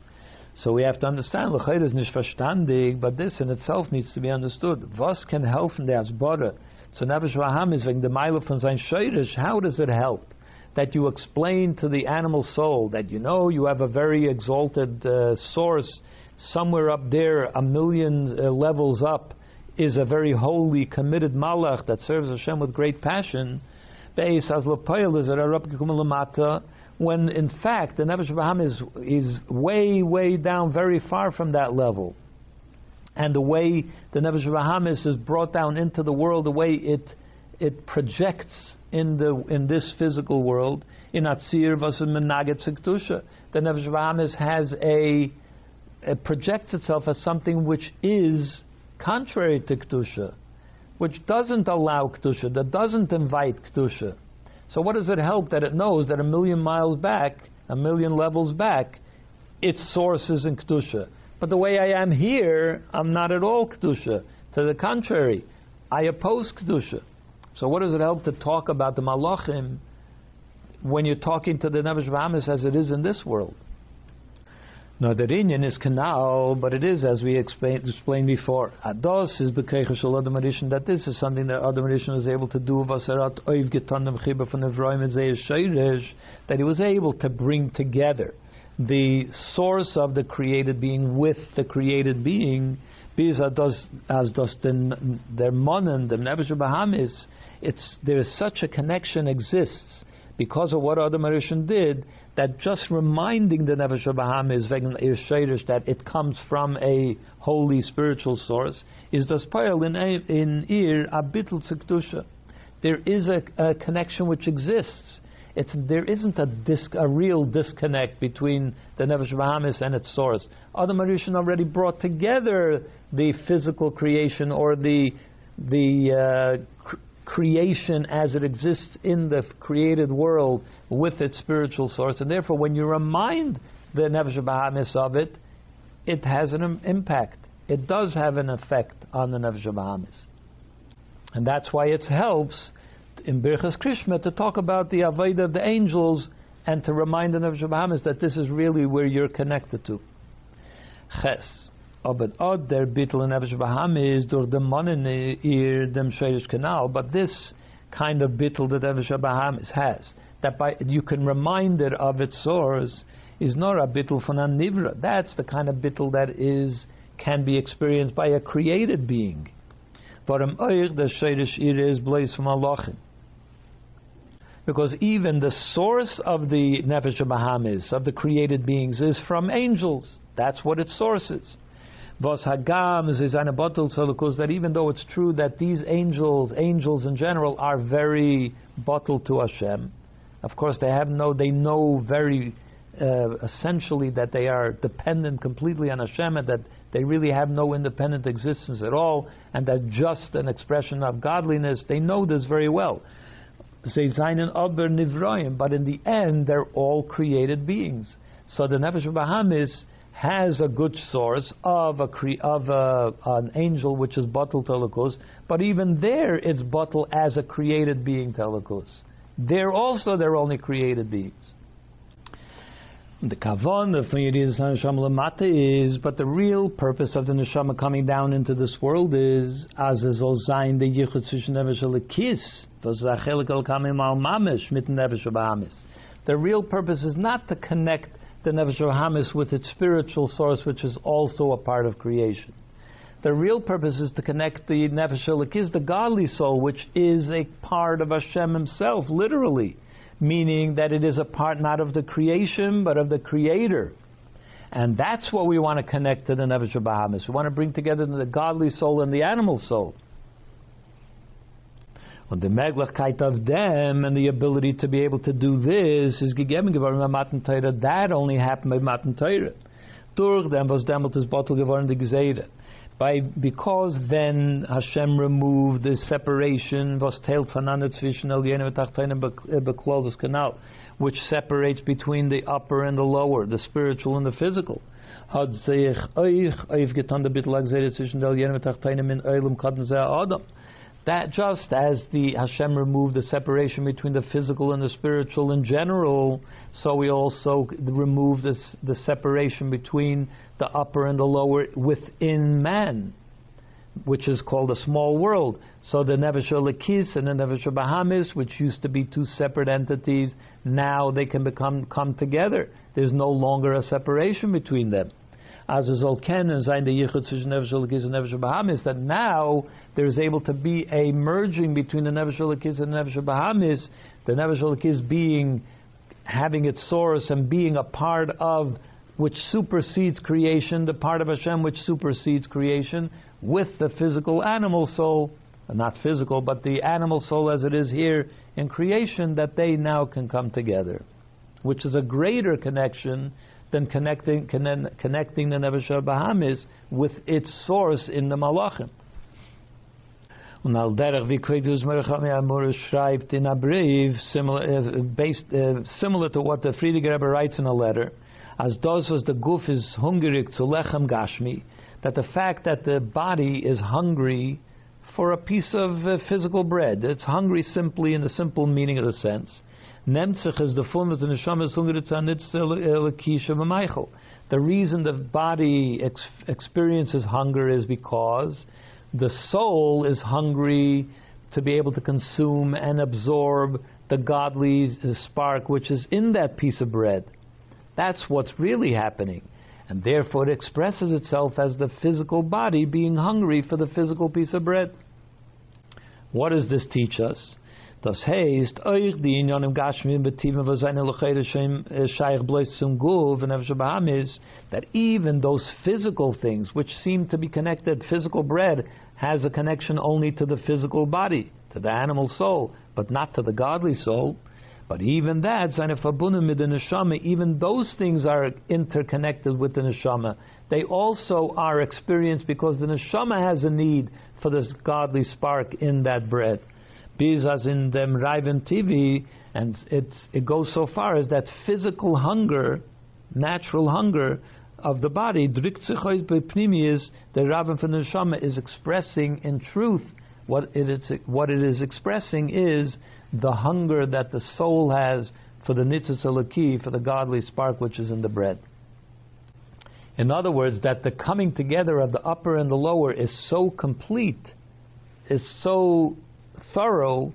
So we have to understand, L'chayr is nicht but this in itself needs to be understood. Was can helfen der Asbara? So Nefesh Bahamis, wegen der Meile von sein Scheirisch, how does it help? That you explain to the animal soul that you know you have a very exalted uh, source somewhere up there, a million uh, levels up, is a very holy, committed malach that serves Hashem with great passion. When in fact the Nefesh Bahamis is way, way down, very far from that level, and the way the Nefesh Bahamis, brought down into the world, the way it it projects in the in this physical world, in Atzir Vasim Menaget The Nefesh Abraham has a it projects itself as something which is contrary to Kedusha, which doesn't allow Kedusha, that doesn't invite Kedusha. So what does it help that it knows that a million miles back, a million levels back, its source is in Kedusha? But the way I am here, I'm not at all Kedusha. To the contrary, I oppose Kedusha. So what does it help to talk about the Malachim when you're talking to the Nefesh Bahamis as it is in this world? No, the Inyan is canal, but it is, as we explained, explained before, Ados is Bekeichel Adam that this is something that Adam was able to do, Vasarat Oiv Getanim Chiba from Evroim that he was able to bring together the source of the created being with the created being, Bis as das den der Monnen, the Nefesh Bahamis, it's there is such a connection exists because of what Adam did that just reminding the Nefesh Bahamis wegen Ir that it comes from a holy spiritual source is das Peil in in Ir a bittel There is a, a connection which exists it's, there isn't a, disc, a real disconnect between the Nefesh Bahamis and its source. Adam Arishan already brought together the physical creation or the, the uh, creation as it exists in the created world with its spiritual source. And therefore, when you remind the Nefesh Bahamis of it, it has an impact. It does have an effect on the Nefesh Bahamis. And that's why it helps in Birchas Krishma to talk about the Avodah of the angels and to remind the Nefesh Bahamis that this is really where you're connected to. Ches. Aber od der Bittel in Nefesh Bahamis durch the Monnen ir dem Sherish Canal, but this kind of Bittel that Nefesh Bahamis has, that by, you can remind it of its source, is not a Bittel von an Nivra. That's the kind of Bittel that is can be experienced by a created being. But im Eich der Sherish ir is blaze from Allahim because even the source of the Nefesh Bahamis, of the created beings, is from angels. That's what its source is. Vos Hagam is eine bottle that even though it's true that these angels, angels in general, are very bottled to Hashem, of course they have no, they know very uh, essentially that they are dependent completely on Hashem and that they really have no independent existence at all, and that just an expression of godliness, they know this very well. But in the end, they're all created beings. So the Nefesh Bahamis has a good source of a cre- of a, an angel which is bottle Telikos, but even there it's bottle as a created being Telikos. There also they're only created beings. The kavon of neshama lamata is, but the real purpose of the neshama coming down into this world is as is all zayin the yichud nefesh lekis, was zachelik al kamim al mamish mit. The real purpose is not to connect the nefesh bahamis with its spiritual source, which is also a part of creation. The real purpose is to connect the nefesh lekis, the godly soul, which is a part of Hashem Himself, literally meaning that it is a part not of the creation but of the Creator. And that's what we want to connect to the Nefesh Bahamis. We want to bring together the godly soul and the animal soul. And the Meglachkeit of them and the ability to be able to do this is gegeben geworden bei Matan Torah. That only happened by Matan Torah. Durch dem was demelt is bottle geworden die Geseide by because then Hashem removed the separation was teilt voneinander zwischen Elyon und Tachtein bekloses canal, which separates between the upper and the lower, the spiritual and the physical. Hat sich euch aufgetan der Bittel zwischen Elyon und Tachtein in Eulam Kadden Adam. That just as the Hashem removed the separation between the physical and the spiritual in general, so we also remove this, the separation between the upper and the lower within man, which is called a small world. So the Nefesh Lakis and the Nefesh Bahamis, which used to be two separate entities, now they can become come together. There's no longer a separation between them as a Zolken and Zain the Yichud zwischen Nefesh Elokis and Nefesh Bahamis, that now there's able to be a merging between the Nefesh Elokis and Nefesh Bahamis, the Nefesh Elokis being, having its source and being a part of which supersedes creation, the part of Hashem which supersedes creation, with the physical animal soul, not physical, but the animal soul as it is here in creation, that they now can come together, which is a greater connection than connecting, connecting the Nefesh Bahamis with its source in the Malachim. Und al derech wie schreibt in a brief, similar, uh, based, uh, similar to what the Frierdiker Rebbe writes in a letter, as does was the goof is hungrig zu lechem gashmi, that the fact that the body is hungry for a piece of uh, physical bread, it's hungry simply in the simple meaning of the sense, is the form of neshama The reason the body ex- experiences hunger is because the soul is hungry to be able to consume and absorb the godly spark which is in that piece of bread. That's what's really happening. and therefore it expresses itself as the physical body being hungry for the physical piece of bread. What does this teach us? Das heißt, euch die in im Gashmim betivim was shem äh, shaykh blois zum guv and is that even those physical things which seem to be connected, physical bread has a connection only to the physical body, to the animal soul, but not to the godly soul. But even that, seine verbunden mit neshama, even those things are interconnected with the neshama. They also are experienced because the neshama has a need for this godly spark in that bread. Biz as in them Raiven TV, and it's, it goes so far as that physical hunger, natural hunger of the body, is the Raven from the Neshama is expressing in truth what it is what it is expressing is the hunger that the soul has for the elaki, for the godly spark which is in the bread. In other words, that the coming together of the upper and the lower is so complete, is so thorough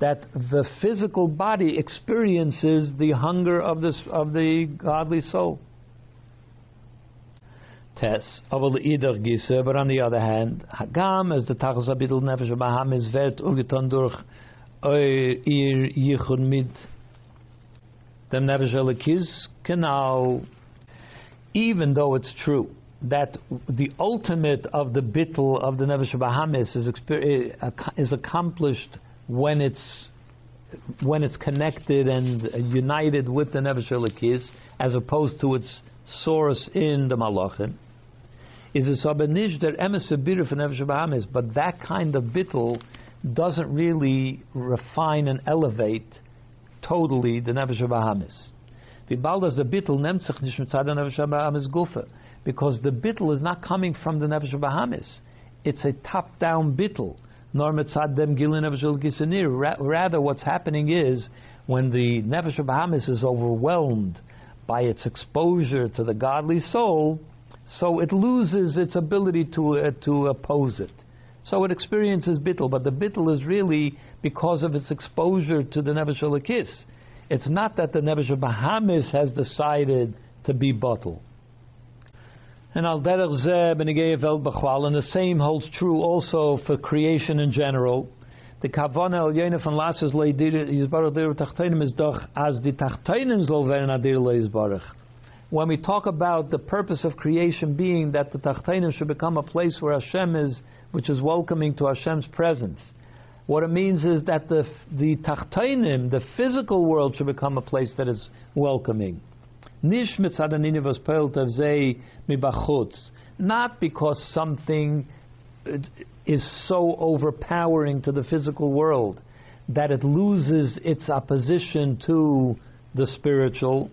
that the physical body experiences the hunger of this of the godly soul. Tess, but on the other hand, Hagam as the Tachas Abidl Nefesh Baham is vert ugetan durch ihr Yichud mit dem Nefesh can now, even though it's true that the ultimate of the bittul of the Nefesh Bahamis is, is accomplished when it's when it's connected and united with the Nefesh Elikis, as opposed to its source in the Malachim, is a sabanish der emesabir for Nefesh Bahamis, but that kind of bittul doesn't really refine and elevate totally the Nefesh Bahamis. The baldas the bittul nicht mit Nefesh Bahamis gufe because the bittel is not coming from the Nefesh Bahamis. It's a top-down bittel. Rather, what's happening is when the Nefesh Bahamis is overwhelmed by its exposure to the godly soul, so it loses its ability to uh, to oppose it. So it experiences bittel, but the bittel is really because of its exposure to the Nefesh. It's not that the Nefesh Bahamis has decided to be bottle. And al derech zeh and the same holds true also for creation in general. The kavana el yene van lasses leidir is doch as the. When we talk about the purpose of creation being that the tachtenim should become a place where Hashem is, which is welcoming to Hashem's presence, what it means is that the the tachtenim, the physical world, should become a place that is welcoming. Not because something is so overpowering to the physical world that it loses its opposition to the spiritual.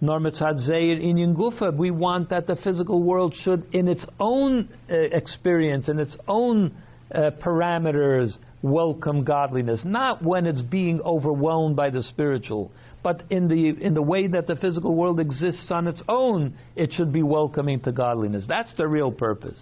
Nor mitzad zeir inyan. We want that the physical world should, in its own uh, experience, in its own uh, parameters, welcome godliness. Not when it's being overwhelmed by the spiritual, but in the in the way that the physical world exists on its own, it should be welcoming to godliness. That's the real purpose.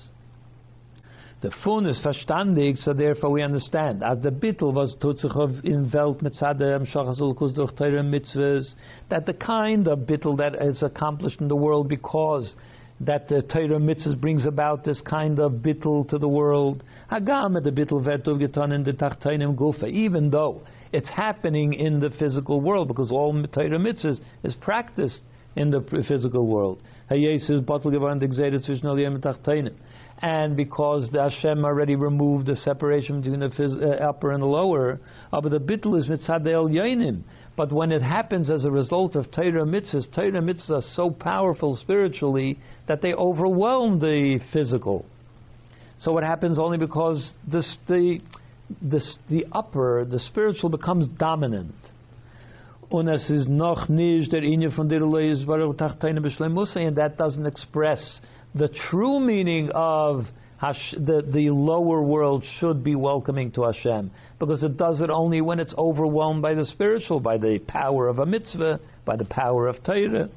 The fun is verstandig, so therefore we understand. As the bittel was tutzich in Welt mitzadem shachazulkus durch teure mitzvahs, that the kind of bittel that is accomplished in the world because that the Torah mitzvahs brings about this kind of bittel to the world. Hagam the bittel vertuv getan in the tachtainim gufa, even though it's happening in the physical world because all Torah mitzvahs is practiced in the physical world. And because the Hashem already removed the separation between the phys- uh, upper and the lower, but the bittul is mitzadel. But when it happens as a result of Torah mitzvahs, Torah mitzvahs are so powerful spiritually that they overwhelm the physical. So it happens only because this, the the, the upper, the spiritual becomes dominant. Der Leis er and that doesn't express the true meaning of Hash, the, the lower world should be welcoming to Hashem because it does it only when it's overwhelmed by the spiritual, by the power of a mitzvah, by the power of Torah.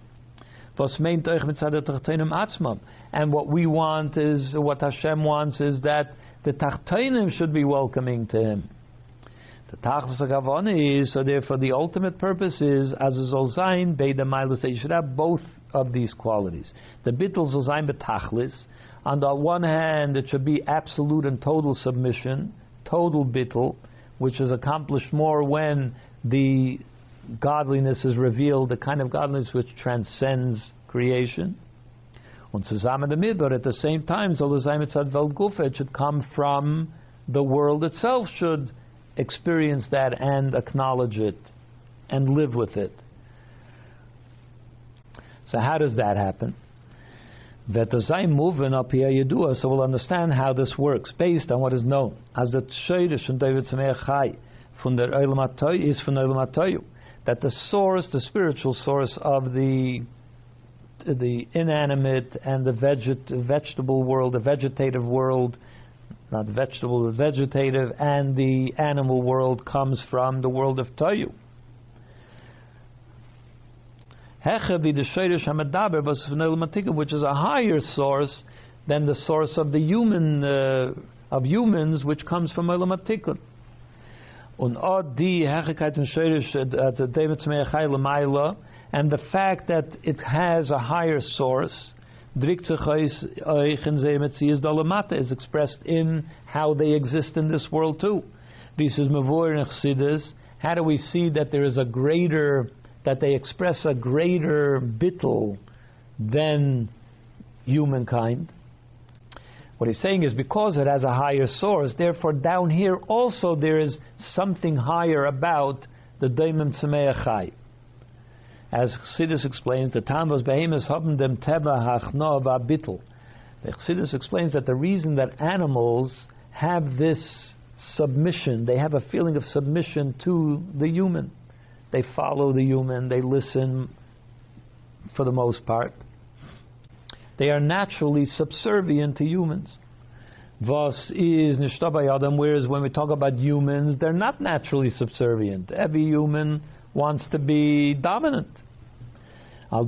And what we want is, what Hashem wants is that the Tachtainim should be welcoming to him. The Tachlis is, so therefore the ultimate purpose is, as a Zolzain, Beida Milas, that you should have both of these qualities. The Bittel Zolzain Betachlis, on the one hand, it should be absolute and total submission, total Bittel, which is accomplished more when the godliness is revealed, the kind of godliness which transcends creation. Und zusammen damit, but at the same time, soll es sein it should come from the world itself, should experience that and acknowledge it and live with it. So how does that happen? That the Zayn moving up here you do so we'll understand how this works based on what is known as the Sheirish and David Sameach Chai from the is from the that the source, the spiritual source of the the inanimate and the veget, vegetable world, the vegetative world, not vegetable, the vegetative, and the animal world comes from the world of Tohu. Which is a higher source than the source of the human uh, of humans, which comes from Elamatikun. Und die Herrlichkeit und Schörisch, and the fact that it has a higher source is expressed in how they exist in this world too. This is Mavur How do we see that there is a greater, that they express a greater bittel than humankind? What he's saying is because it has a higher source, therefore down here also there is something higher about the Daimim Tzemeachai. As Chassidus explains, the Tamos Behemoths haben dem Teba Hachno Bittel. The Chassidus explains that the reason that animals have this submission, they have a feeling of submission to the human. They follow the human, they listen for the most part. They are naturally subservient to humans. Vos is Adam, whereas when we talk about humans, they're not naturally subservient. Every human wants to be dominant. Al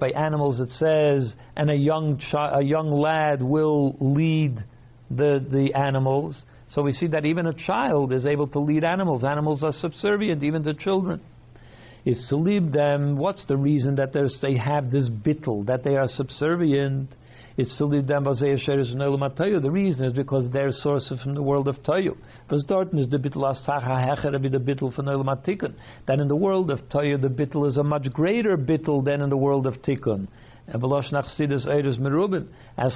by animals it says, and a young a young lad will lead the the animals. So we see that even a child is able to lead animals. Animals are subservient even to children. Is to lead them. What's the reason that they have this bittel that they are subservient? It's The reason is because their source is from the world of Tohu. Was dort is the bittel asacha hecher wie the bittel von Elam That in the world of Tohu the bittel is a much greater bittel than in the world of Tikkun. As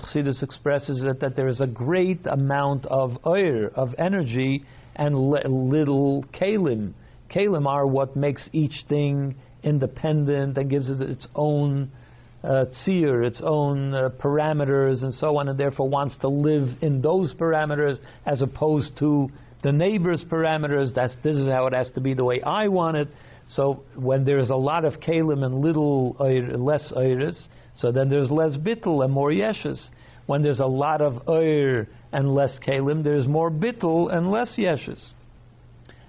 Chassidus expresses it, that there is a great amount of oir, of energy, and little kalim. Kalim are what makes each thing independent and gives it its own uh, tzir, its own uh, parameters, and so on, and therefore wants to live in those parameters as opposed to the neighbor's parameters. That's this is how it has to be the way I want it. So when there's a lot of kalim and little less iris, so then there's less bittel and more yeshes. When there's a lot of oir and less kalim, there's more bittel and less yeshes.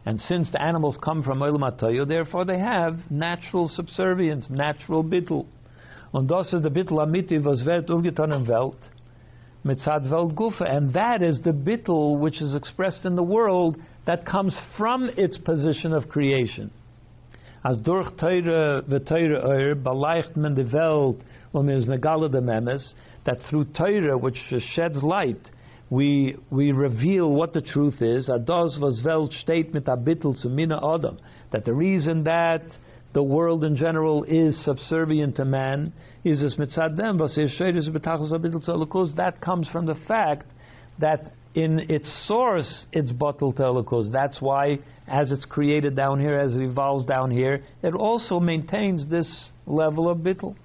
And since the animals come from Olam therefore they have natural subservience, natural bittel. Und das ist der Bittel Amiti, was wird aufgetan in Welt, mit Zad Welt Gufe. And that is the Bittel which is expressed in the world that comes from its position of creation. As durch Teure, Teure Eir, beleicht man die Welt, man is megala de memes, that through Teure, which sheds light, we, we reveal what the truth is. Ados was Welt steht mit a Bittel zu Mina Adam. That the reason that the world in general is subservient to man, is this mitzadem, that comes from the fact that in its source it's bottled telekos. That's why, as it's created down here, as it evolves down here, it also maintains this level of bittel.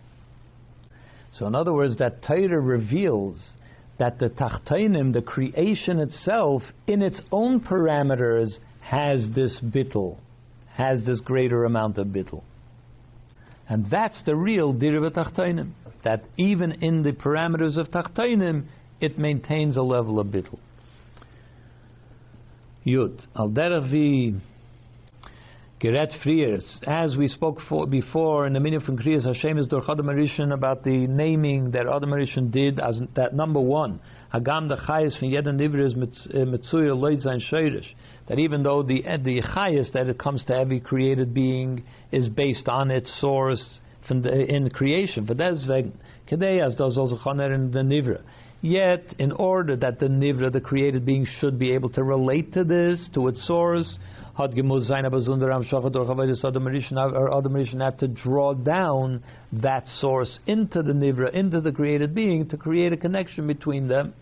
So, in other words, that Torah reveals that the tachtainim, the creation itself, in its own parameters, has this bittel has this greater amount of bittul. And that's the real diriva tachtainim. That even in the parameters of tachtainim, it maintains a level of bittul. Yud. Al vi Geret Friers, as we spoke for, before in the meaning from Kriyas Hashem is Durch Adam Arishan about the naming that Adam Arishan did as that number one, Hagam the Chayes from Yeden Nivra is Mitzuya eh, Loid Zain Sheirish, that even though the eh, the Chayes that it comes to every created being is based on its source from the, eh, in creation, for deswegen, Kedei as does also Choner in the Nivra. Yet, in order that the Nivra, the created being, should be able to relate to this, to its source, had gemuz sein aber zunder am shacha durch avodas adam rishon uh, or adam had to draw down that source into the nivra, into the created being, to create a connection between them.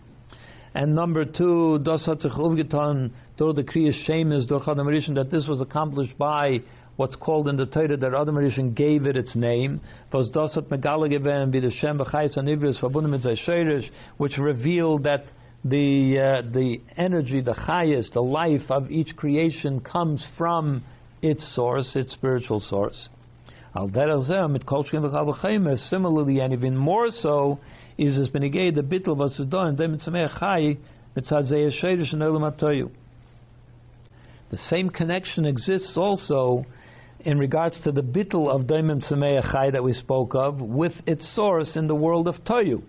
And number two, das hat sich aufgetan durch the kriya shemes durch adam rishon that this was accomplished by what's called in the Torah that Adam Rishon gave it its name, was das hat megala gewesen wie der Shem b'chayis anivris which revealed that the uh, the energy, the highest, the life of each creation comes from its source, its spiritual source. Similarly, and even more so, is as benigay the done dem chai The same connection exists also in regards to the bittel of Daimim Chai that we spoke of with its source in the world of Tohu.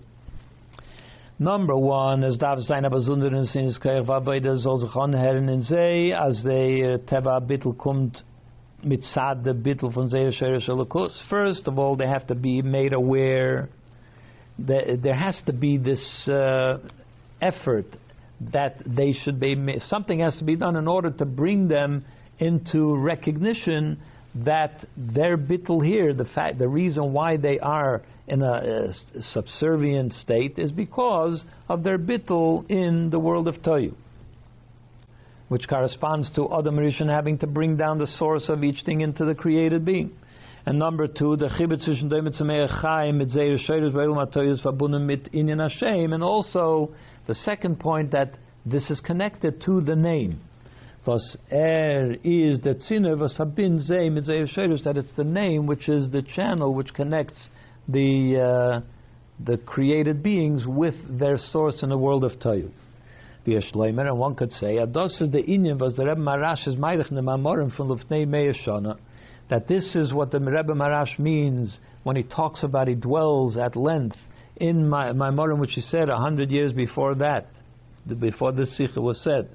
Number one is dav zayin abazunder in sinis vabayda zol zechon herren in zeh as the teva bittel kumt mitzad the bittel von zeh sheresh First of all, they have to be made aware that there has to be this uh, effort that they should be something has to be done in order to bring them into recognition that their bittel here, the fact, the reason why they are in a, a subservient state is because of their bittul in the world of Tohu, which corresponds to Adam Rishon having to bring down the source of each thing into the created being. And number two, the chibit zwischen dem Chaim mit Zeir Sheiris Ve'il verbunden mit Inyan Hashem, and also the second point that this is connected to the name. Was er is the zinner was verbindt Zeir mit Zeir that it's the name which is the channel which connects the uh, the created beings with their source in the world of Tohu. And one could say, is the Inyan was the Rebbe Maharash is from Lufnei that this is what the Rebbe Maharash means when he talks about he dwells at length in my Maimorim, which he said a hundred years before that, before this Sikha was said,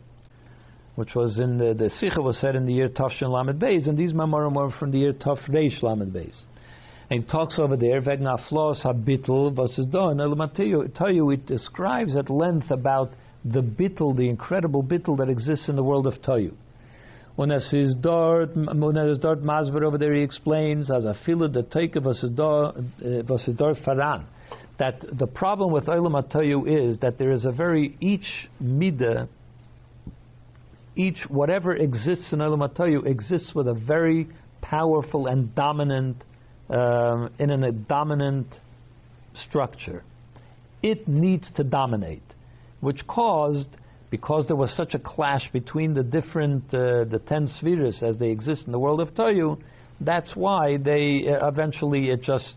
which was in the, the Sikha was said in the year Tafshin Lamed Beis, and these Maimorim were from the year Taf Reish Lamed Beis. And it talks over there, wegen aflos habitel, was is done. tell you, it describes at length about the bittel, the incredible bittel that exists in the world of Tohu. When es is dort, Masber over there, he explains as a fila the take of is dort faran. That the problem with Olam Tohu is that there is a very each midah, each whatever exists in Olam Tohu exists with a very powerful and dominant um, in a dominant structure. It needs to dominate, which caused, because there was such a clash between the different, uh, the ten spheres as they exist in the world of Tohu, that's why they uh, eventually it just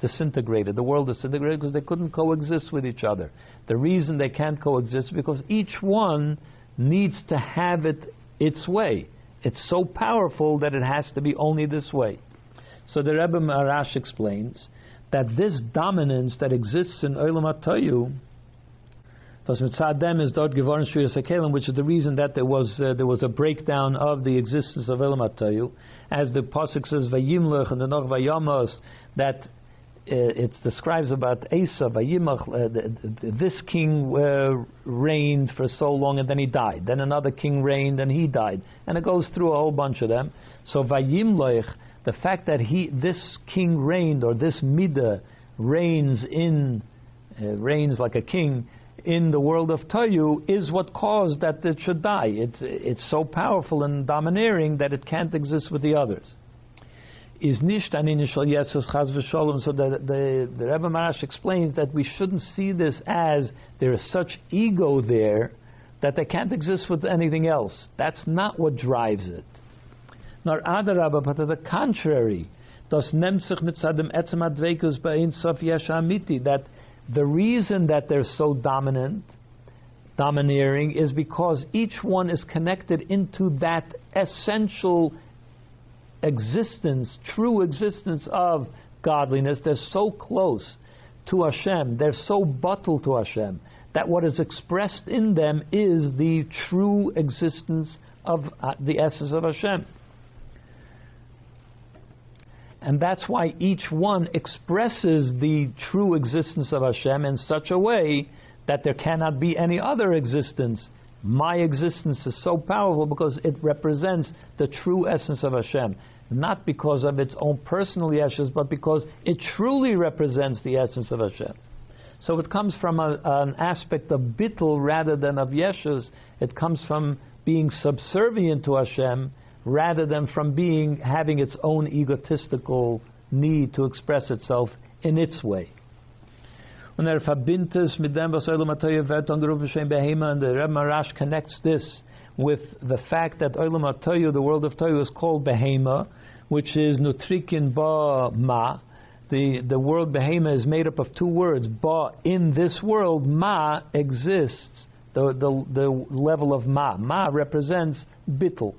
disintegrated. The world disintegrated because they couldn't coexist with each other. The reason they can't coexist is because each one needs to have it its way. It's so powerful that it has to be only this way. So the Rebbe Maharash explains that this dominance that exists in Olam HaTohu, is which is the reason that there was uh, there was a breakdown of the existence of Olam HaTohu, as the pasuk says vayimlech and the noch vayamos that uh, it describes about Asa vayimach. Uh, this king uh, reigned for so long and then he died. Then another king reigned and he died, and it goes through a whole bunch of them. So vayimlech the fact that he, this king reigned, or this midah reigns in, uh, reigns like a king in the world of Tohu, is what caused that it should die. It's, it's so powerful and domineering that it can't exist with the others. Is nicht an initial yesus chaz v'sholem. So the, the, the Rebbe Maharash explains that we shouldn't see this as there is such ego there that they can't exist with anything else. That's not what drives it nor Adarabba, but to the contrary. Das nimmt sich mit Sadem Etzem Advekus bei Sof Amiti, that the reason that they're so dominant, domineering, is because each one is connected into that essential existence, true existence of godliness, they're so close to Hashem, they're so bottled to Hashem, that what is expressed in them is the true existence of uh, the essence of Hashem. And that's why each one expresses the true existence of Hashem in such a way that there cannot be any other existence. My existence is so powerful because it represents the true essence of Hashem. Not because of its own personal yeshus, but because it truly represents the essence of Hashem. So it comes from a, an aspect of bittul rather than of yeshus. It comes from being subservient to Hashem rather than from being having its own egotistical need to express itself in its way. And the Reb Maharash connects this with the fact that Olam the world of Tohu, is called Behema, which is Nutrikin Ba Ma. The, the word Behema is made up of two words. Ba, in this world, Ma exists, the, the, the level of Ma. Ma represents Bittel.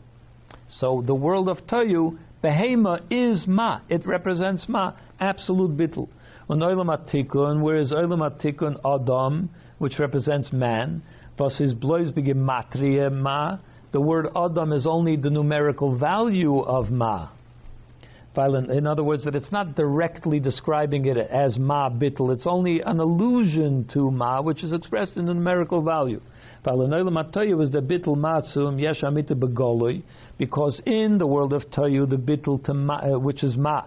So the world of Tohu, Behema is Ma. It represents Ma, absolute bittul. And Olam Atikun, whereas Olam Atikun Adam, which represents man, versus Blois begin Matria Ma. The word Adam is only the numerical value of Ma. In other words, that it's not directly describing it as Ma bittul. It's only an allusion to Ma, which is expressed in the numerical value. is the bittul matzum yesh begoloi because in the world of Tohu, the bittul to ma, uh, which is ma,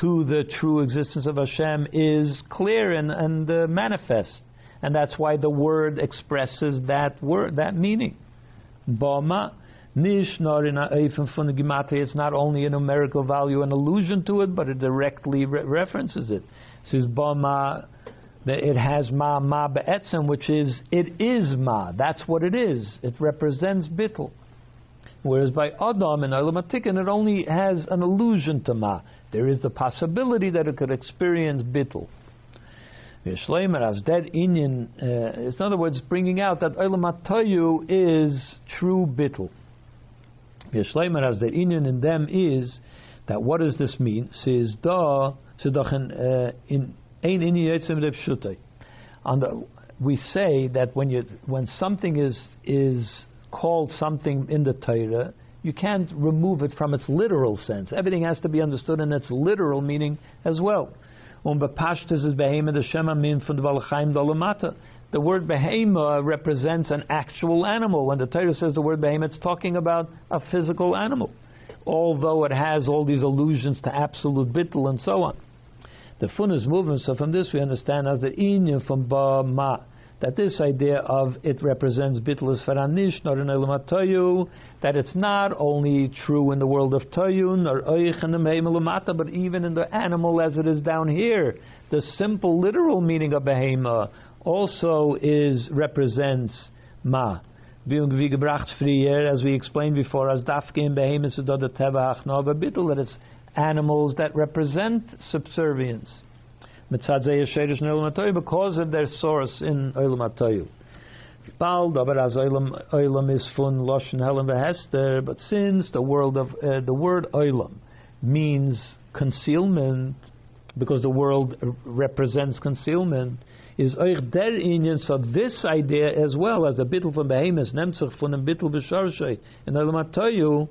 to the true existence of Hashem is clear and, and uh, manifest, and that's why the word expresses that word, that meaning. Bama. It's not only a numerical value, an allusion to it, but it directly re- references it. It says Bama, it has ma ma be'etzem, which is it is ma. That's what it is. It represents bittul. Whereas by Adam and Olam Atikin, it only has an allusion to Ma. There is the possibility that it could experience Bittul. Vishleimer as dead Inyan uh, in other words bringing out that Olam is true Bittul. Vishleimer as dead Inyan in them is that what does this mean? Says da uh, in ein in on the we say that when you when something is is called something in the Torah, you can't remove it from its literal sense. Everything has to be understood in its literal meaning as well. The word behema represents an actual animal. When the Torah says the word behema, it's talking about a physical animal, although it has all these allusions to absolute bittul and so on. The fun is moving, so from this we understand as the inyan from ba ma that this idea of it represents bitlus faranish nor in tohu, that it's not only true in the world of tohu nor oich in the but even in the animal as it is down here. The simple literal meaning of behema also is represents ma. As we explained before, as dafke in behemoth is the tevach bittul, that animals that represent subservience because of their source in Olam Atoyu. But since the world of uh, the word Olam means concealment, because the world represents concealment, is euch der Inyan, so this idea as well as the bittel from Behemoth, Nemtzach von dem bittel B'sharshay, in Olam Atoyu,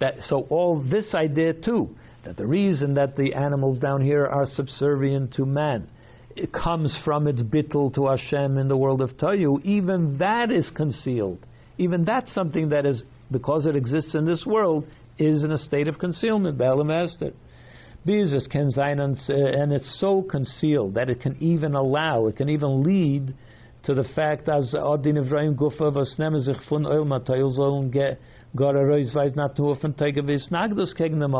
that so all this idea too, that the reason that the animals down here are subservient to man it comes from its bittel to Hashem in the world of Tohu, even that is concealed. Even that's something that is, because it exists in this world, is in a state of concealment. Baalim Esther. Bezos can uh, and it's so concealed that it can even allow, it can even lead to the fact as Adin Evrahim Gufa was sich von Oil sollen get gar a reis weiß not to often take a visnagdus gegen dem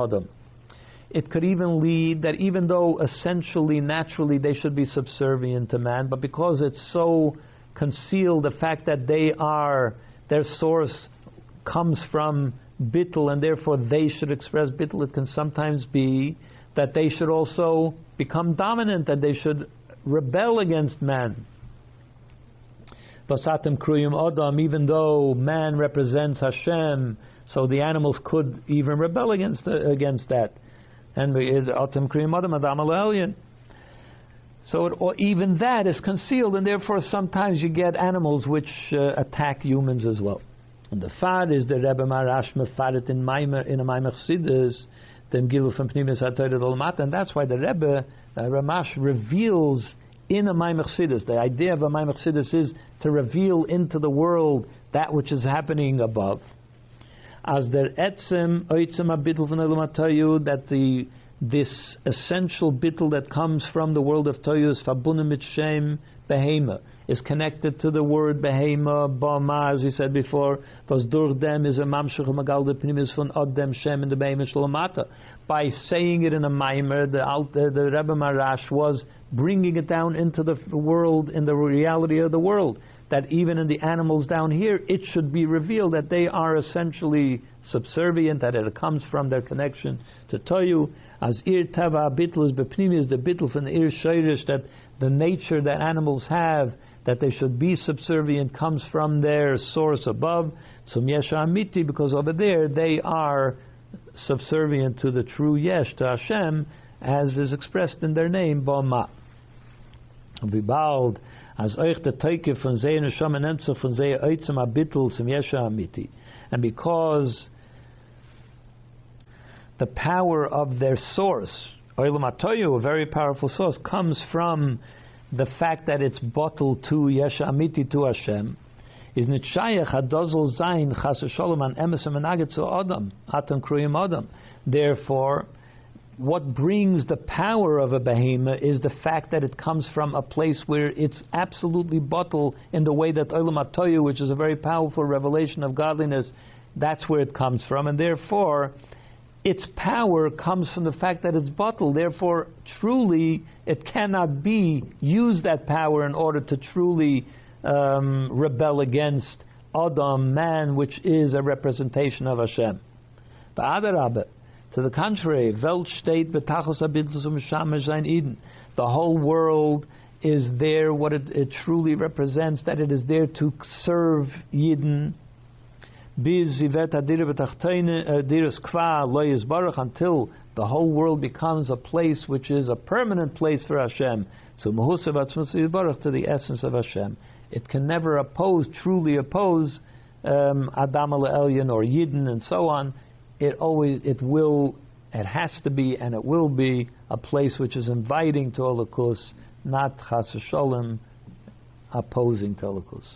it could even lead that even though essentially, naturally, they should be subservient to man, but because it's so concealed, the fact that they are, their source comes from bittul, and therefore they should express bittul, it can sometimes be that they should also become dominant, that they should rebel against man. Vasatim kruyim adam, even though man represents Hashem, So the animals could even rebel against against that. And Atam Kriyam Adam Adam So it, even that is concealed, and therefore sometimes you get animals which uh, attack humans as well. And the fad is the Rebbe Maharash mefaret in in a Maimer Chassidus, from Pnimis HaTorah and that's why the Rebbe uh, Ramash reveals in a Chassidus. The idea of a Chassidus is to reveal into the world that which is happening above. As der etzem oitzem abitl von that the this essential bittel that comes from the world of Toyus, fabunim shem behema, is connected to the word behema, bama, as he said before, was durch dem is a mamshach magal de pnimis von od dem shem in the behema shalomata. By saying it in a mimer, the, the, the Rebbe Maharash was bringing it down into the world, in the reality of the world that even in the animals down here, it should be revealed that they are essentially subservient, that it comes from their connection to Tohu. As ir tava bitl is bepnimi is the bitl from the ir shayrish that the nature that animals have, that they should be subservient, comes from their source above. So yesha amiti, because over there they are subservient to the true yesh, to Hashem, as is expressed in their name, Bama. Vibald as euch der Teike von Zeh Neshama sich von Zeh Oitzem Abittel zum Yesha Amiti. And because the power of their source, Oilam Atoyu, a very powerful source, comes from the fact that it's bottled to Yesha Amiti, to Hashem, is nitshayach hadozel zayin chas shalom an emes adam atam adam. Therefore, what brings the power of a behemoth is the fact that it comes from a place where it's absolutely bottled in the way that Olam Atoyu, which is a very powerful revelation of godliness, that's where it comes from, and therefore its power comes from the fact that it's bottled. Therefore, truly, it cannot be use that power in order to truly um, rebel against Adam, man, which is a representation of Hashem. But to the contrary, Welt steht betachos sein Eden. The whole world is there, what it, it, truly represents, that it is there to serve Yidden. Uh, until the whole world becomes a place which is a permanent place for Hashem. So to the essence of Hashem. It can never oppose, truly oppose um, Adam Elyon or Yidden and so on it always it will it has to be and it will be a place which is inviting to Elokus, not chas opposing to Elokus.